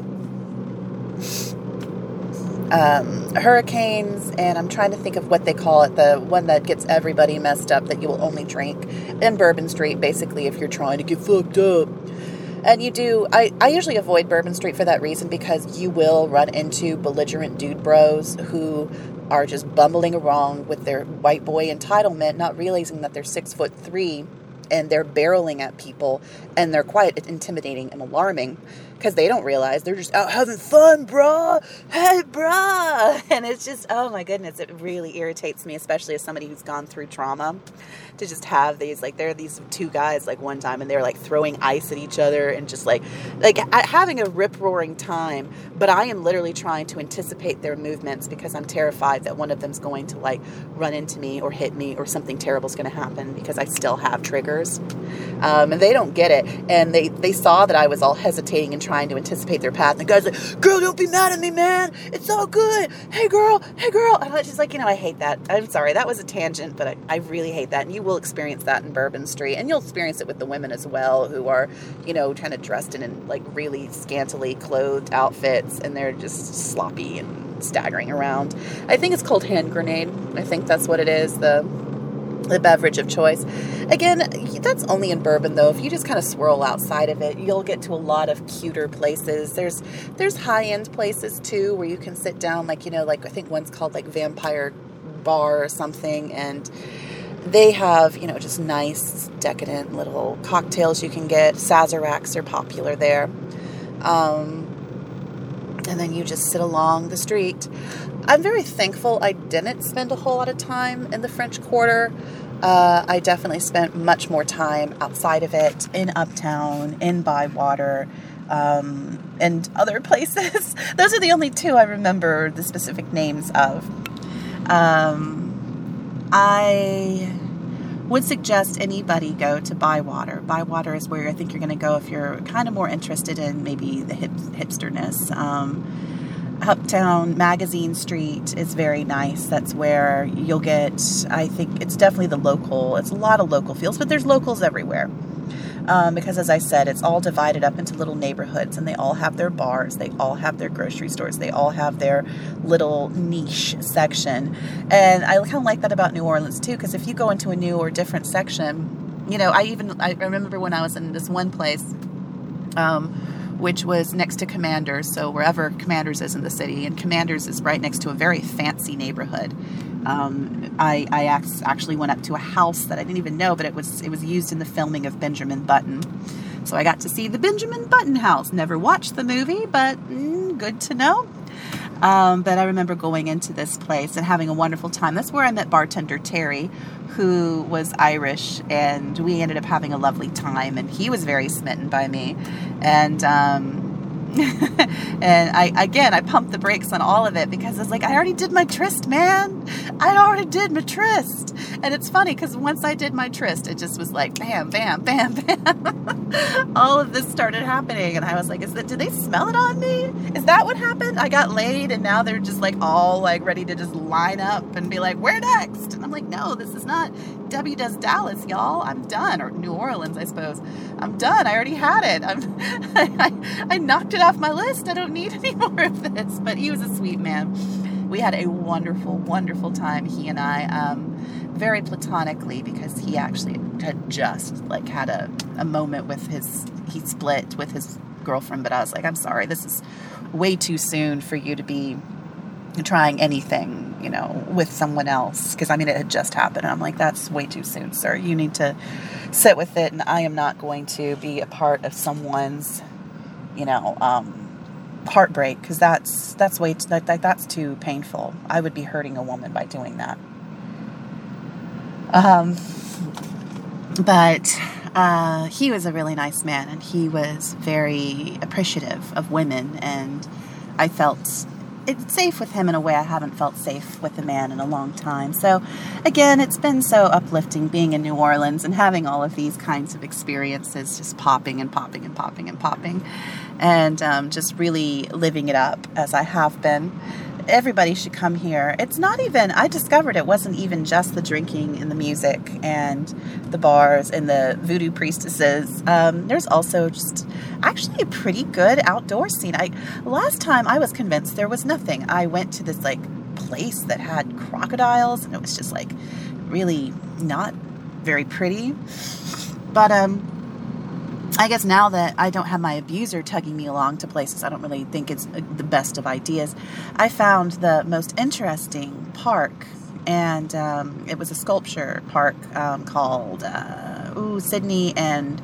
um, hurricanes, and I'm trying to think of what they call it the one that gets everybody messed up that you will only drink in Bourbon Street, basically, if you're trying to get fucked up. And you do, I, I usually avoid Bourbon Street for that reason because you will run into belligerent dude bros who are just bumbling around with their white boy entitlement, not realizing that they're six foot three and they're barreling at people and they're quite intimidating and alarming because they don't realize they're just out having fun, bruh. Hey, bruh. <laughs> And it's just, oh my goodness, it really irritates me, especially as somebody who's gone through trauma, to just have these, like, there are these two guys, like, one time, and they're like throwing ice at each other and just like, like having a rip roaring time. But I am literally trying to anticipate their movements because I'm terrified that one of them's going to, like, run into me or hit me or something terrible is going to happen because I still have triggers. Um, and they don't get it. And they, they saw that I was all hesitating and trying to anticipate their path. And the guy's like, girl, don't be mad at me, man. It's all good. Hey, girl. Hey, girl. And just like, you know, I hate that. I'm sorry. That was a tangent, but I, I really hate that. And you will experience that in Bourbon Street. And you'll experience it with the women as well who are, you know, kind of dressed in, in like really scantily clothed outfits and they're just sloppy and staggering around. I think it's called hand grenade. I think that's what it is. The the beverage of choice. Again, that's only in bourbon though. If you just kind of swirl outside of it, you'll get to a lot of cuter places. There's there's high-end places too where you can sit down like, you know, like I think one's called like Vampire Bar or something and they have, you know, just nice decadent little cocktails you can get. Sazeracs are popular there. Um, and then you just sit along the street. I'm very thankful I didn't spend a whole lot of time in the French Quarter. Uh, I definitely spent much more time outside of it, in Uptown, in Bywater, um, and other <laughs> places. Those are the only two I remember the specific names of. Um, I would suggest anybody go to Bywater. Bywater is where I think you're going to go if you're kind of more interested in maybe the hip, hipsterness. Um, Uptown Magazine Street is very nice. That's where you'll get, I think it's definitely the local, it's a lot of local feels, but there's locals everywhere. Um, because as I said, it's all divided up into little neighborhoods and they all have their bars, they all have their grocery stores, they all have their little niche section. And I kind of like that about New Orleans too, because if you go into a new or different section, you know, I even, I remember when I was in this one place, um, which was next to Commander's, so wherever Commander's is in the city, and Commander's is right next to a very fancy neighborhood. Um, I, I actually went up to a house that I didn't even know, but it was it was used in the filming of Benjamin Button. So I got to see the Benjamin Button house. Never watched the movie, but mm, good to know. Um, but I remember going into this place and having a wonderful time. That's where I met bartender Terry, who was Irish, and we ended up having a lovely time. And he was very smitten by me, and um, <laughs> and I again I pumped the brakes on all of it because it's like I already did my tryst, man. I already did my tryst, and it's funny because once I did my tryst, it just was like bam, bam, bam, <laughs> bam. all of this started happening, and I was like, "Is that? Did they smell it on me? Is that what happened? I got laid, and now they're just like all like ready to just line up and be like, where next?" And I'm like, "No, this is not Debbie Does Dallas, y'all. I'm done, or New Orleans, I suppose. I'm done. I already had it. I'm, <laughs> I, I knocked it off my list. I don't need <laughs> any more of this. But he was a sweet man. We had a wonderful, wonderful time, he and I. Um, very platonically because he actually had just like had a, a moment with his he split with his girlfriend but i was like i'm sorry this is way too soon for you to be trying anything, you know, with someone else. Because I mean, it had just happened. And I'm like, that's way too soon, sir. You need to sit with it. And I am not going to be a part of someone's, you know, um, heartbreak because that's that's way too, that, that, that's too painful. I would be hurting a woman by doing that. Um, but uh, he was a really nice man, and he was very appreciative of women, and I felt it's safe with him in a way I haven't felt safe with a man in a long time. So, again, it's been so uplifting being in New Orleans and having all of these kinds of experiences just popping and popping and popping and popping, and um, just really living it up as I have been. Everybody should come here. It's not even, I discovered it wasn't even just the drinking and the music and the bars and the voodoo priestesses. Um, there's also just actually a pretty good outdoor scene. I last time I was convinced there was nothing. I went to this like place that had crocodiles and it was just like really not very pretty. But um I guess now that I don't have my abuser tugging me along to places I don't really think it's uh, the best of ideas, I found the most interesting park, and um, it was a sculpture park um, called uh, ooh, Sydney and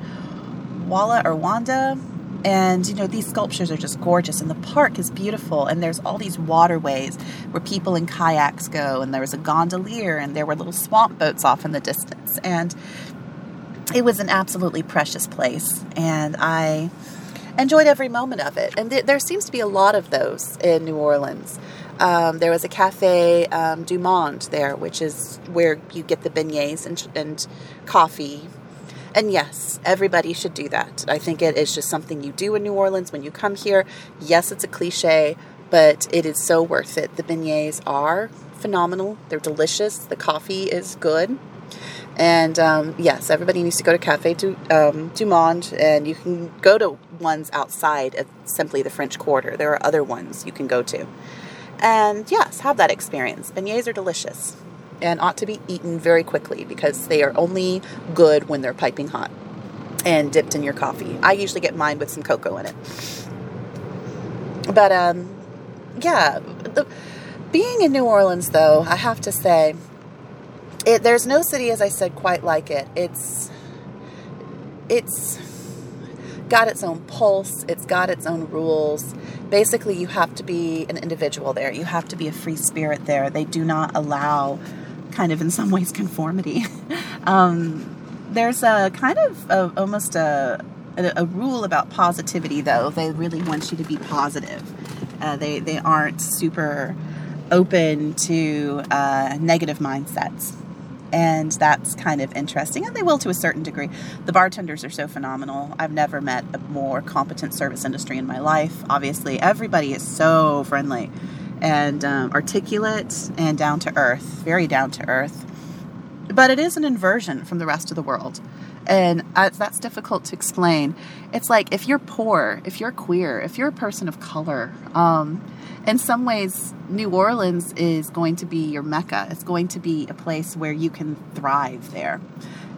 Walla or Wanda. And you know, these sculptures are just gorgeous, and the park is beautiful. And there's all these waterways where people in kayaks go, and there was a gondolier, and there were little swamp boats off in the distance. And it was an absolutely precious place, and I enjoyed every moment of it. And th- there seems to be a lot of those in New Orleans. Um, there was a cafe um, Du Monde there, which is where you get the beignets and, and coffee. And yes, everybody should do that. I think it is just something you do in New Orleans when you come here. Yes, it's a cliche, but it is so worth it. The beignets are phenomenal, they're delicious, the coffee is good. And um, yes, everybody needs to go to Cafe du, um, du Monde, and you can go to ones outside of simply the French Quarter. There are other ones you can go to. And yes, have that experience. Beignets are delicious and ought to be eaten very quickly because they are only good when they're piping hot and dipped in your coffee. I usually get mine with some cocoa in it. But um, yeah, the, being in New Orleans, though, I have to say, it, there's no city, as I said, quite like it. It's it's got its own pulse. It's got its own rules. Basically, you have to be an individual there. You have to be a free spirit there. They do not allow, kind of in some ways, <laughs> conformity. um, there's a kind of a, almost a, a, a rule about positivity, though. They really want you to be positive. Uh, they they aren't super open to uh, negative mindsets and that's kind of interesting and they will to a certain degree. The bartenders are so phenomenal. I've never met a more competent service industry in my life. Obviously everybody is so friendly and um, articulate and down to earth very down to earth. But it is an inversion from the rest of the world. And that's difficult to explain. It's like if you're poor if you're queer if you're a person of color um, in some ways, New Orleans is going to be your mecca. It's going to be a place where you can thrive there.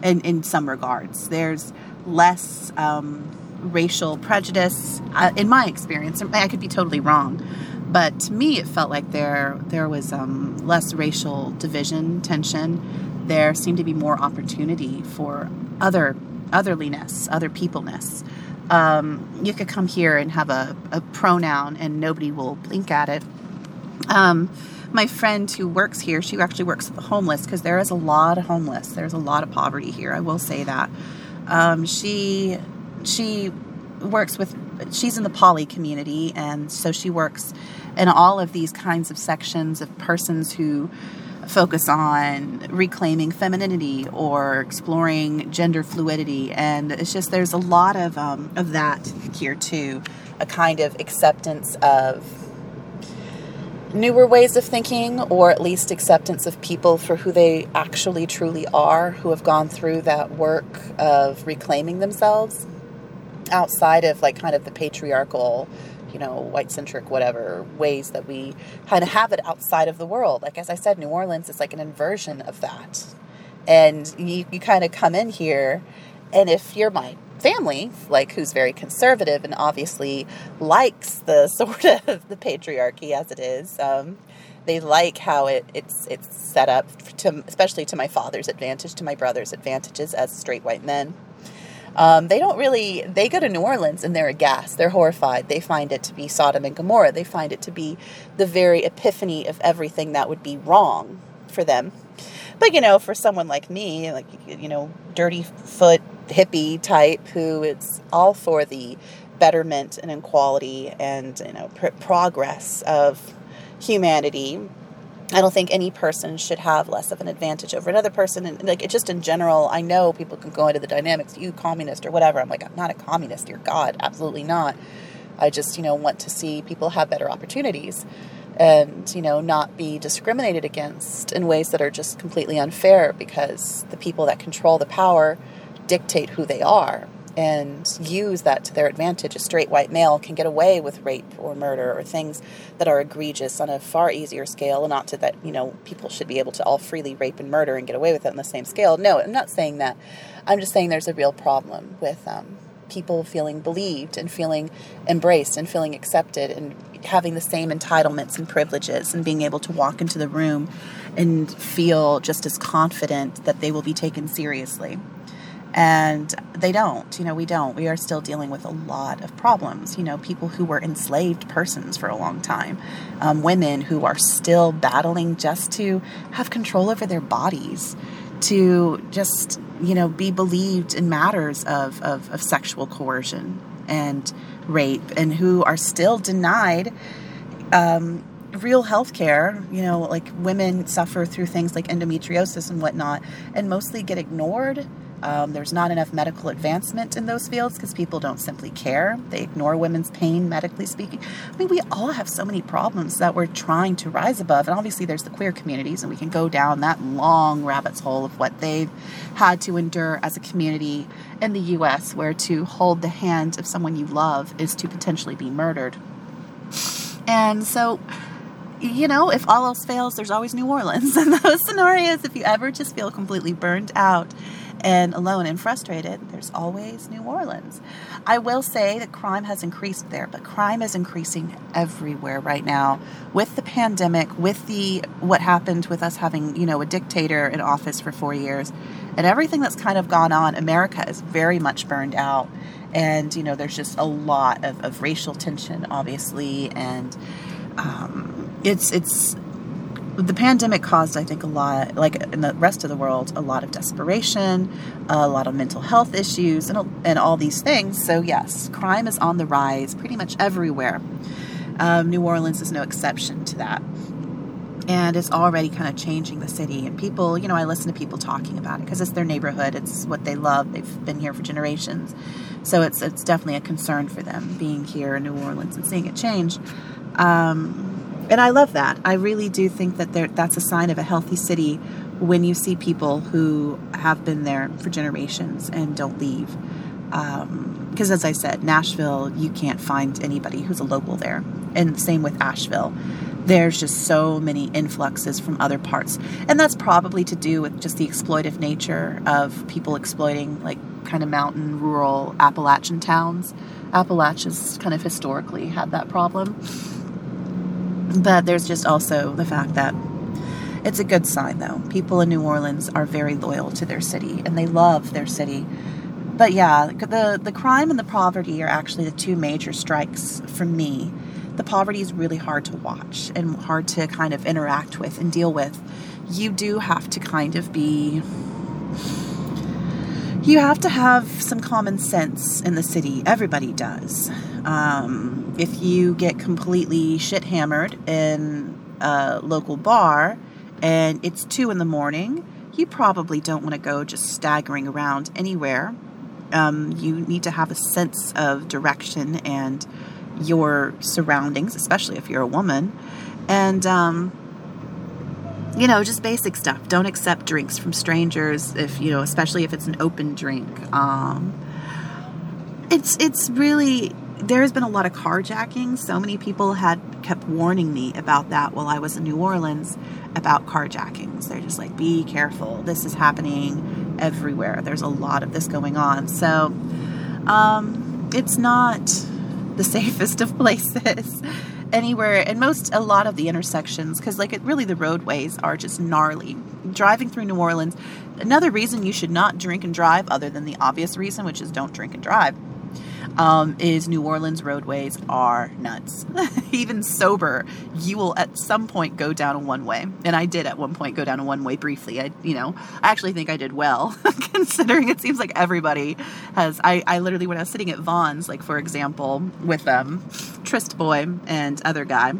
In, in some regards, there's less um, racial prejudice, uh, in my experience. I could be totally wrong, but to me, it felt like there there was um, less racial division, tension. There seemed to be more opportunity for other otherliness, other peopleness um, you could come here and have a, a, pronoun and nobody will blink at it. Um, my friend who works here, she actually works with the homeless because there is a lot of homeless. There's a lot of poverty here. I will say that. Um, she she works with she's in the poly community and so she works in all of these kinds of sections of persons who focus on reclaiming femininity or exploring gender fluidity. And it's just there's a lot of um, of that here too. A kind of acceptance of newer ways of thinking or at least acceptance of people for who they actually truly are who have gone through that work of reclaiming themselves outside of like kind of the patriarchal you know, white centric, whatever ways that we kind of have it outside of the world. Like, as I said, New Orleans is like an inversion of that. And you, you kind of come in here, and if you're my family, like who's very conservative and obviously likes the <laughs> sort of the patriarchy as it is, um, they like how it, it's it's set up to especially to my father's advantage, to my brother's advantages as straight white men. Um, they don't really, they go to New Orleans and they're aghast. They're horrified. They find it to be Sodom and Gomorrah. They find it to be the very epiphany of everything that would be wrong for them. But, you know, for someone like me, like, you know, dirty foot hippie type who is all for the betterment and equality and, you know, pr- progress of humanity, I don't think any person should have less of an advantage over another person. And like, just in general, I know people can go into the dynamics, you communist or whatever. I'm like, I'm not a communist, dear God, absolutely not. I just, you know, want to see people have better opportunities. and you know not be discriminated against in ways that are just completely unfair because the people that control the power dictate who they are and use that to their advantage. A straight white male can get away with rape or murder or things that are egregious on a far easier scale. And not to that, you know, people should be able to all freely rape and murder and get away with it on the same scale. No, I'm not saying that. I'm just saying there's a real problem with um, people feeling believed and feeling embraced and feeling accepted and having the same entitlements and privileges and being able to walk into the room and feel just as confident that they will be taken seriously. And they don't, you know, we don't. We are still dealing with a lot of problems. You know, people who were enslaved persons for a long time, um, women who are still battling just to have control over their bodies, to just, you know, be believed in matters of, of, of sexual coercion and rape, and who are still denied. Um, real health care, you know, like women suffer through things like endometriosis and whatnot, and mostly get ignored um, there's not enough medical advancement in those fields because people don't simply care. They ignore women's pain, medically speaking. I mean, we all have so many problems that we're trying to rise above. And obviously, there's the queer communities, and we can go down that long rabbit's hole of what they've had to endure as a community in the U.S., where to hold the hand of someone you love is to potentially be murdered. And so, you know, if all else fails, there's always New Orleans. <laughs> In those scenarios, if you ever just feel completely burned out and alone and frustrated, there's always New Orleans. I will say that crime has increased there, but crime is increasing everywhere right now with the pandemic, with the what happened with us having, you know, a dictator in office for 4 years and everything that's kind of gone on. America is very much burned out and, you know, there's just a lot of, of racial tension obviously and um, it's it's the pandemic caused, I think, a lot, like in the rest of the world, a lot of desperation, a lot of mental health issues, and, and all these things. So, yes, crime is on the rise pretty much everywhere. Um, New Orleans is no exception to that. And it's already kind of changing the city. And people, you know, I listen to people talking about it because it's their neighborhood, it's what they love. They've been here for generations. So, it's, it's definitely a concern for them being here in New Orleans and seeing it change. Um, and I love that. I really do think that there, that's a sign of a healthy city when you see people who have been there for generations and don't leave. Because, um, as I said, Nashville, you can't find anybody who's a local there. And same with Asheville. There's just so many influxes from other parts. And that's probably to do with just the exploitive nature of people exploiting, like, kind of mountain, rural Appalachian towns. Appalachia's kind of historically had that problem. But there's just also the fact that it's a good sign, though. People in New Orleans are very loyal to their city and they love their city. But yeah, the, the crime and the poverty are actually the two major strikes for me. The poverty is really hard to watch and hard to kind of interact with and deal with. You do have to kind of be you have to have some common sense in the city. Everybody does. Um, if you get completely shit hammered in a local bar and it's two in the morning, you probably don't want to go just staggering around anywhere. Um, you need to have a sense of direction and your surroundings, especially if you're a woman. And, um, you know, just basic stuff. Don't accept drinks from strangers if you know, especially if it's an open drink. Um, it's it's really there has been a lot of carjacking. So many people had kept warning me about that while I was in New Orleans about carjackings. They're just like, be careful. This is happening everywhere. There's a lot of this going on. So um, it's not the <laughs> safest of places anywhere and most a lot of the intersections because like it really the roadways are just gnarly driving through new orleans another reason you should not drink and drive other than the obvious reason which is don't drink and drive um, is New Orleans roadways are nuts. <laughs> Even sober, you will at some point go down a one way, and I did at one point go down a one way briefly. I, you know, I actually think I did well, <laughs> considering it seems like everybody has. I, I literally when I was sitting at Vaughan's, like for example, with um, Tryst Boy and other guy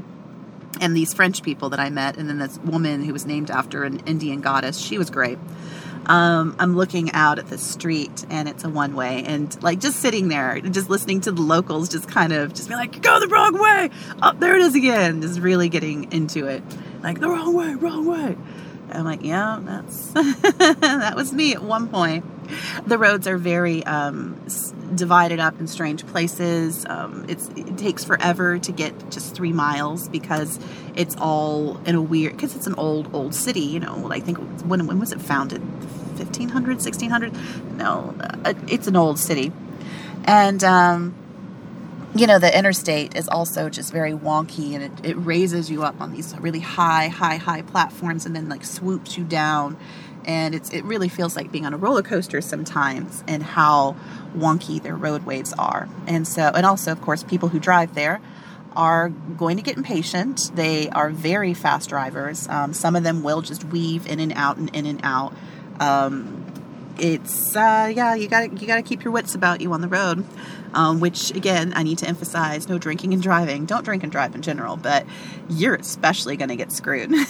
and these French people that I met, and then this woman who was named after an Indian goddess. She was great. Um, I'm looking out at the street and it's a one way, and like just sitting there, just listening to the locals, just kind of just be like, "Go the wrong way!" Oh, there it is again. Just really getting into it, like the wrong way, wrong way. I'm like, yeah, that's <laughs> that was me at one point. The roads are very um, divided up in strange places. Um, it takes forever to get just three miles because it's all in a weird because it's an old old city. You know, I think when when was it founded? 1500, 1600? No, uh, it's an old city, and um, you know the interstate is also just very wonky and it, it raises you up on these really high high high platforms and then like swoops you down. And it's it really feels like being on a roller coaster sometimes and how wonky their roadways are. And so and also of course people who drive there are going to get impatient. They are very fast drivers. Um, some of them will just weave in and out and in and out. Um, it's uh, yeah you got you got to keep your wits about you on the road. Um, which again i need to emphasize no drinking and driving. Don't drink and drive in general but you're especially going to get screwed <laughs> in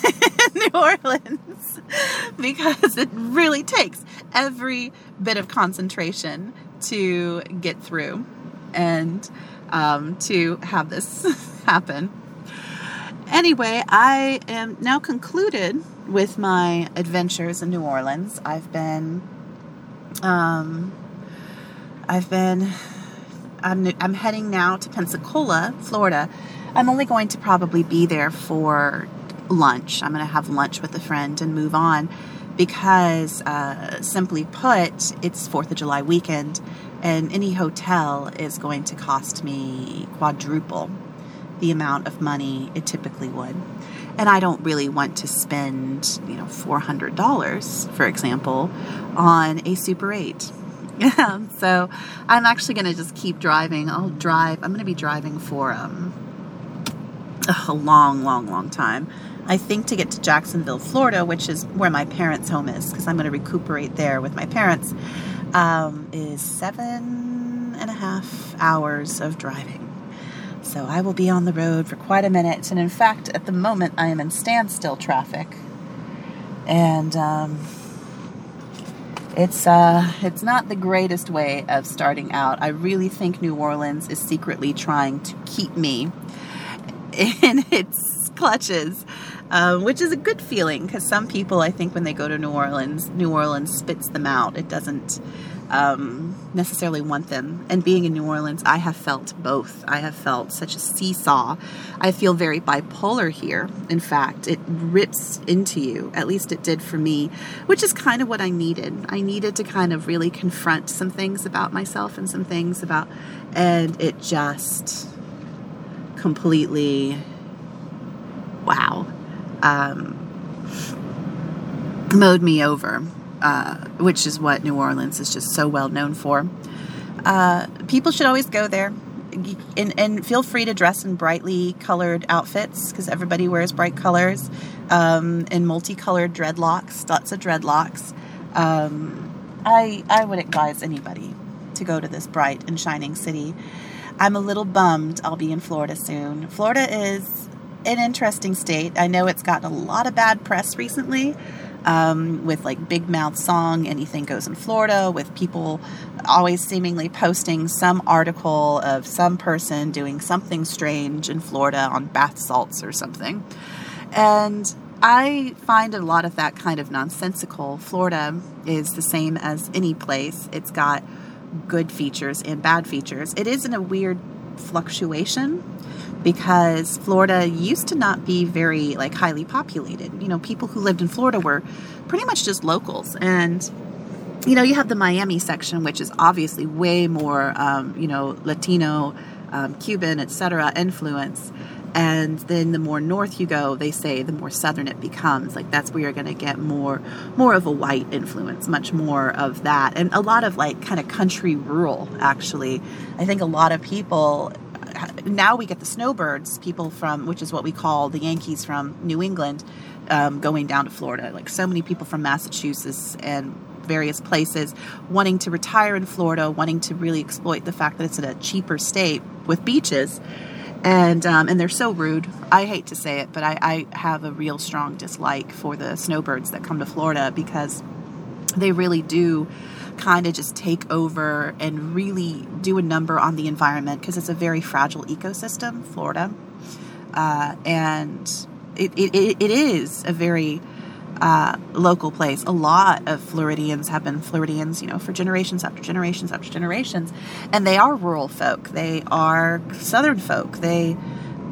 new orleans <laughs> because it really takes every bit of concentration to get through and um, to have this <laughs> happen. Anyway i am now concluded with my adventures in new orleans. I've been um, I've been, I'm, I'm heading now to Pensacola, Florida. I'm only going to probably be there for lunch. I'm going to have lunch with a friend and move on because, uh, simply put, it's 4th of July weekend and any hotel is going to cost me quadruple the amount of money it typically would. And I don't really want to spend, you know, $400, for example, on a Super 8. <laughs> so I'm actually going to just keep driving. I'll drive. I'm going to be driving for um, a long, long, long time. I think to get to Jacksonville, Florida, which is where my parents' home is, because I'm going to recuperate there with my parents, um, is seven and a half hours of driving. So I will be on the road for quite a minute. And in fact, at the moment, I am in standstill traffic. And um, it's uh, it's not the greatest way of starting out. I really think New Orleans is secretly trying to keep me <laughs> in its clutches, um, which is a good feeling because some people, I think, when they go to New Orleans, New Orleans spits them out. It doesn't um, necessarily want them. And being in New Orleans, I have felt both. I have felt such a seesaw. I feel very bipolar here. In fact, it rips into you. At least it did for me, which is kind of what I needed. I needed to kind of really confront some things about myself and some things about, and it just completely, wow, um, mowed me over uh, which is what New Orleans is just so well known for. Uh, people should always go there. And, and, feel free to dress in brightly colored outfits because everybody wears bright colors um, and multicolored dreadlocks, lots of dreadlocks. Um, I, I would advise anybody to go to this bright and shining city. I'm a little bummed I'll be in Florida soon. Florida is an interesting state. I know it's gotten a lot of bad press recently um, with like Big Mouth Song, Anything Goes in Florida, with people always seemingly posting some article of some person doing something strange in Florida on bath salts or something. And I find a lot of that kind of nonsensical. Florida is the same as any place, it's got good features and bad features. It is in a weird fluctuation because Florida used to not be very like highly populated. You know, people who lived in Florida were pretty much just locals and you know, you have the Miami section, which is obviously way more, um, you know, Latino, um, Cuban, etc. influence. And then the more north you go, they say the more southern it becomes. Like that's where you're going to get more, more of a white influence, much more of that, and a lot of like kind of country rural. Actually, I think a lot of people now we get the snowbirds, people from, which is what we call the Yankees from New England, um, going down to Florida. Like so many people from Massachusetts and various places wanting to retire in Florida, wanting to really exploit the fact that it's in a cheaper state with beaches. And, um, and they're so rude. I hate to say it, but I, I have a real strong dislike for the snowbirds that come to Florida because they really do kind of just take over and really do a number on the environment because it's a very fragile ecosystem, Florida. Uh, and it, it, it is a very uh, local place. A lot of Floridians have been Floridians, you know, for generations after generations after generations. And they are rural folk, they are southern folk. They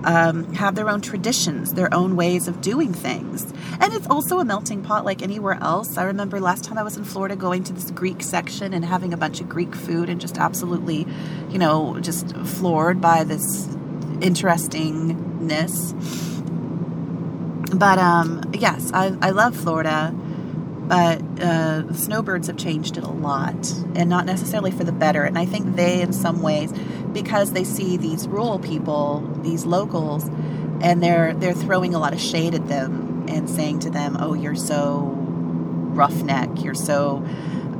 um, have their own traditions, their own ways of doing things. And it's also a melting pot like anywhere else. I remember last time I was in Florida going to this Greek section and having a bunch of Greek food and just absolutely, you know, just floored by this interestingness. But um, yes, I, I love Florida but uh, snowbirds have changed it a lot and not necessarily for the better and i think they in some ways because they see these rural people these locals and they're they're throwing a lot of shade at them and saying to them oh you're so roughneck. You're so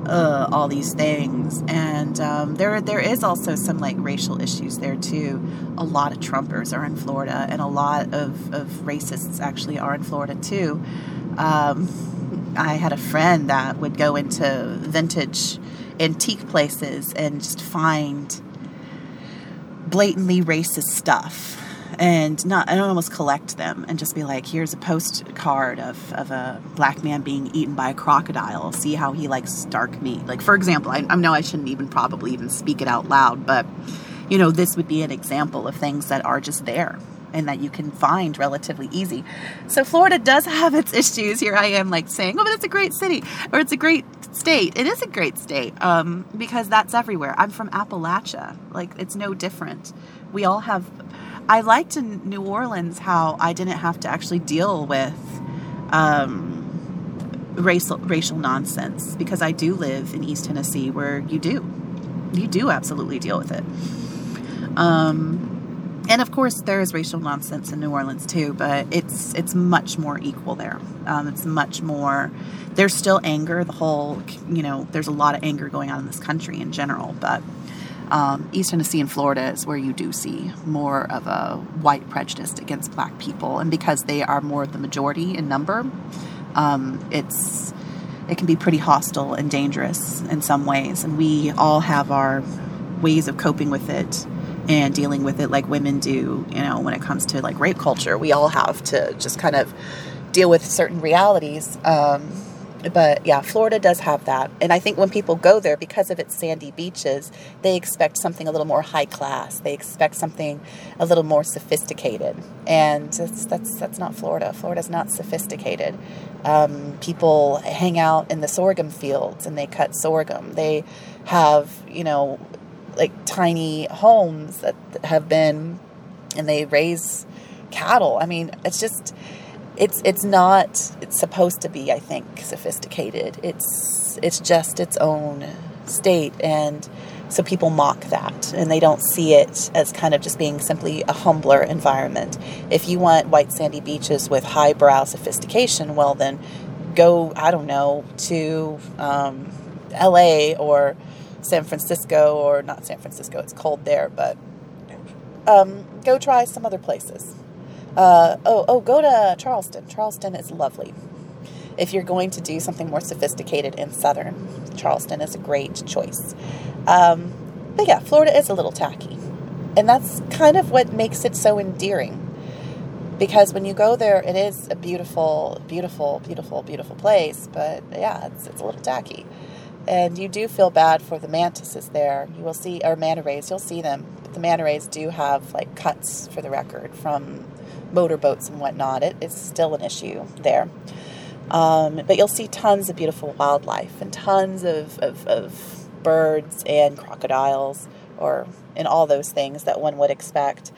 uh, all these things. And um, there there is also some like racial issues there too. A lot of trumpers are in florida and a lot of, of racists actually are in florida too. Um, I had a friend that would go into vintage antique places and just find blatantly racist stuff and not and almost collect them and just be like here's a postcard of, of a black man being eaten by a crocodile see how he likes dark meat like for example I, I know i shouldn't even probably even speak it out loud but you know this would be an example of things that are just there and that you can find relatively easy. So Florida does have its issues. Here I am like saying, oh, but it's a great city or it's a great state. It is a great state um, because that's everywhere. I'm from Appalachia. Like it's no different. We all have. I liked in New Orleans how I didn't have to actually deal with um, racial racial nonsense because I do live in East Tennessee where you do, you do absolutely deal with it. Um, and of course there is racial nonsense in New Orleans too, but it's it's much more equal there. Um, it's much more. There's still anger. The whole you know there's a lot of anger going on in this country in general, but um, East Tennessee and Florida is where you do see more of a white prejudice against black people, and because they are more of the majority in number, um, it's it can be pretty hostile and dangerous in some ways, and we all have our ways of coping with it and dealing with it like women do, you know, when it comes to like rape culture. We all have to just kind of deal with certain realities. Um, but yeah, Florida does have that. And I think when people go there, because of its sandy beaches, they expect something a little more high class. They expect something a little more sophisticated. And that's, that's, that's not Florida. Florida's not sophisticated. Um, people hang out in the sorghum fields and they cut sorghum. They have, you know, like tiny homes that have been and they raise cattle. I mean, it's just it's it's not it's supposed to be, I think, sophisticated. It's it's just its own state and so people mock that and they don't see it as kind of just being simply a humbler environment. If you want white sandy beaches with highbrow sophistication, well then go, I don't know, to um, LA or San Francisco, or not San Francisco, it's cold there, but um, go try some other places. Uh, oh, oh, go to Charleston. Charleston is lovely. If you're going to do something more sophisticated in southern, Charleston is a great choice. Um, but yeah, Florida is a little tacky. And that's kind of what makes it so endearing. Because when you go there, it is a beautiful, beautiful, beautiful, beautiful place. But yeah, it's, it's a little tacky and you do feel bad for the mantises there. You will see, or manta rays, you'll see them. But the manta rays do have like cuts for the record from motorboats and whatnot. It, it's still an issue there. Um, but you'll see tons of beautiful wildlife and tons of, of, of birds and crocodiles, or and all those things that one would expect.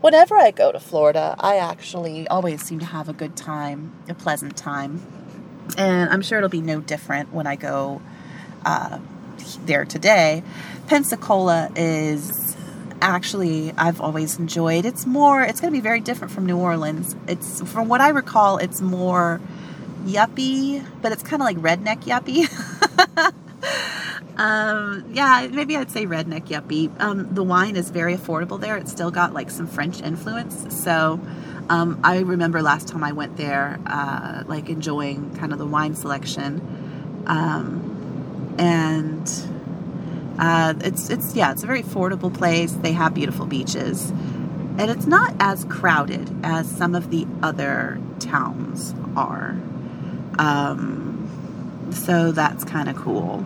Whenever I go to Florida, I actually always seem to have a good time, a pleasant time. And I'm sure it'll be no different when I go uh, there today. Pensacola is actually I've always enjoyed. It's more it's going to be very different from New Orleans. It's from what I recall it's more yuppie, but it's kind of like redneck yuppie. <laughs> um, yeah, maybe I'd say redneck yuppie. Um, the wine is very affordable there. It's still got like some French influence. So um, I remember last time I went there, uh, like enjoying kind of the wine selection. Um, and uh, it's it's yeah, it's a very affordable place. They have beautiful beaches, and it's not as crowded as some of the other towns are. Um, so that's kind of cool.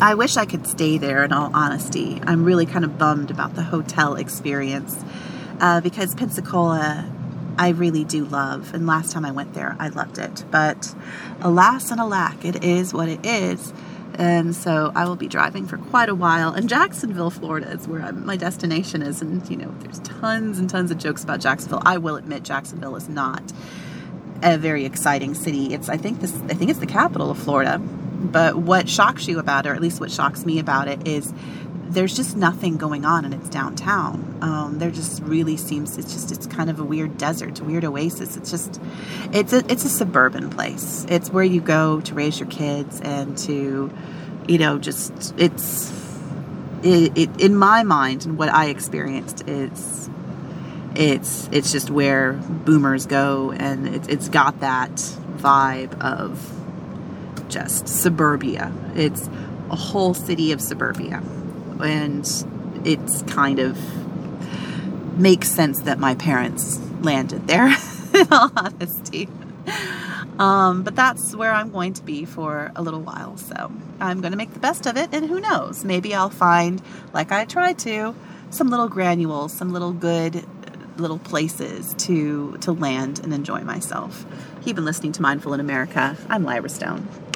I wish I could stay there. In all honesty, I'm really kind of bummed about the hotel experience uh, because Pensacola I really do love. And last time I went there, I loved it. But alas and alack, it is what it is. And so I will be driving for quite a while. And Jacksonville, Florida is where I'm, my destination is. And, you know, there's tons and tons of jokes about Jacksonville. I will admit Jacksonville is not a very exciting city. It's, I think this, I think it's the capital of Florida. But what shocks you about it, or at least what shocks me about it, is there's just nothing going on and it's downtown. Um, there just really seems it's just it's kind of a weird desert, a weird oasis. It's just it's a it's a suburban place. It's where you go to raise your kids and to you know just it's it, it in my mind and what I experienced is it's it's just where boomers go and it, it's got that vibe of just suburbia. It's a whole city of suburbia and it's kind of makes sense that my parents landed there <laughs> in all honesty. Um, but that's where i'm going to be for a little while so i'm going to make the best of it and who knows? Maybe i'll find like i tried to some little granules some little good little places to to land and enjoy myself. You've been listening to mindful in america. I'm lyra stone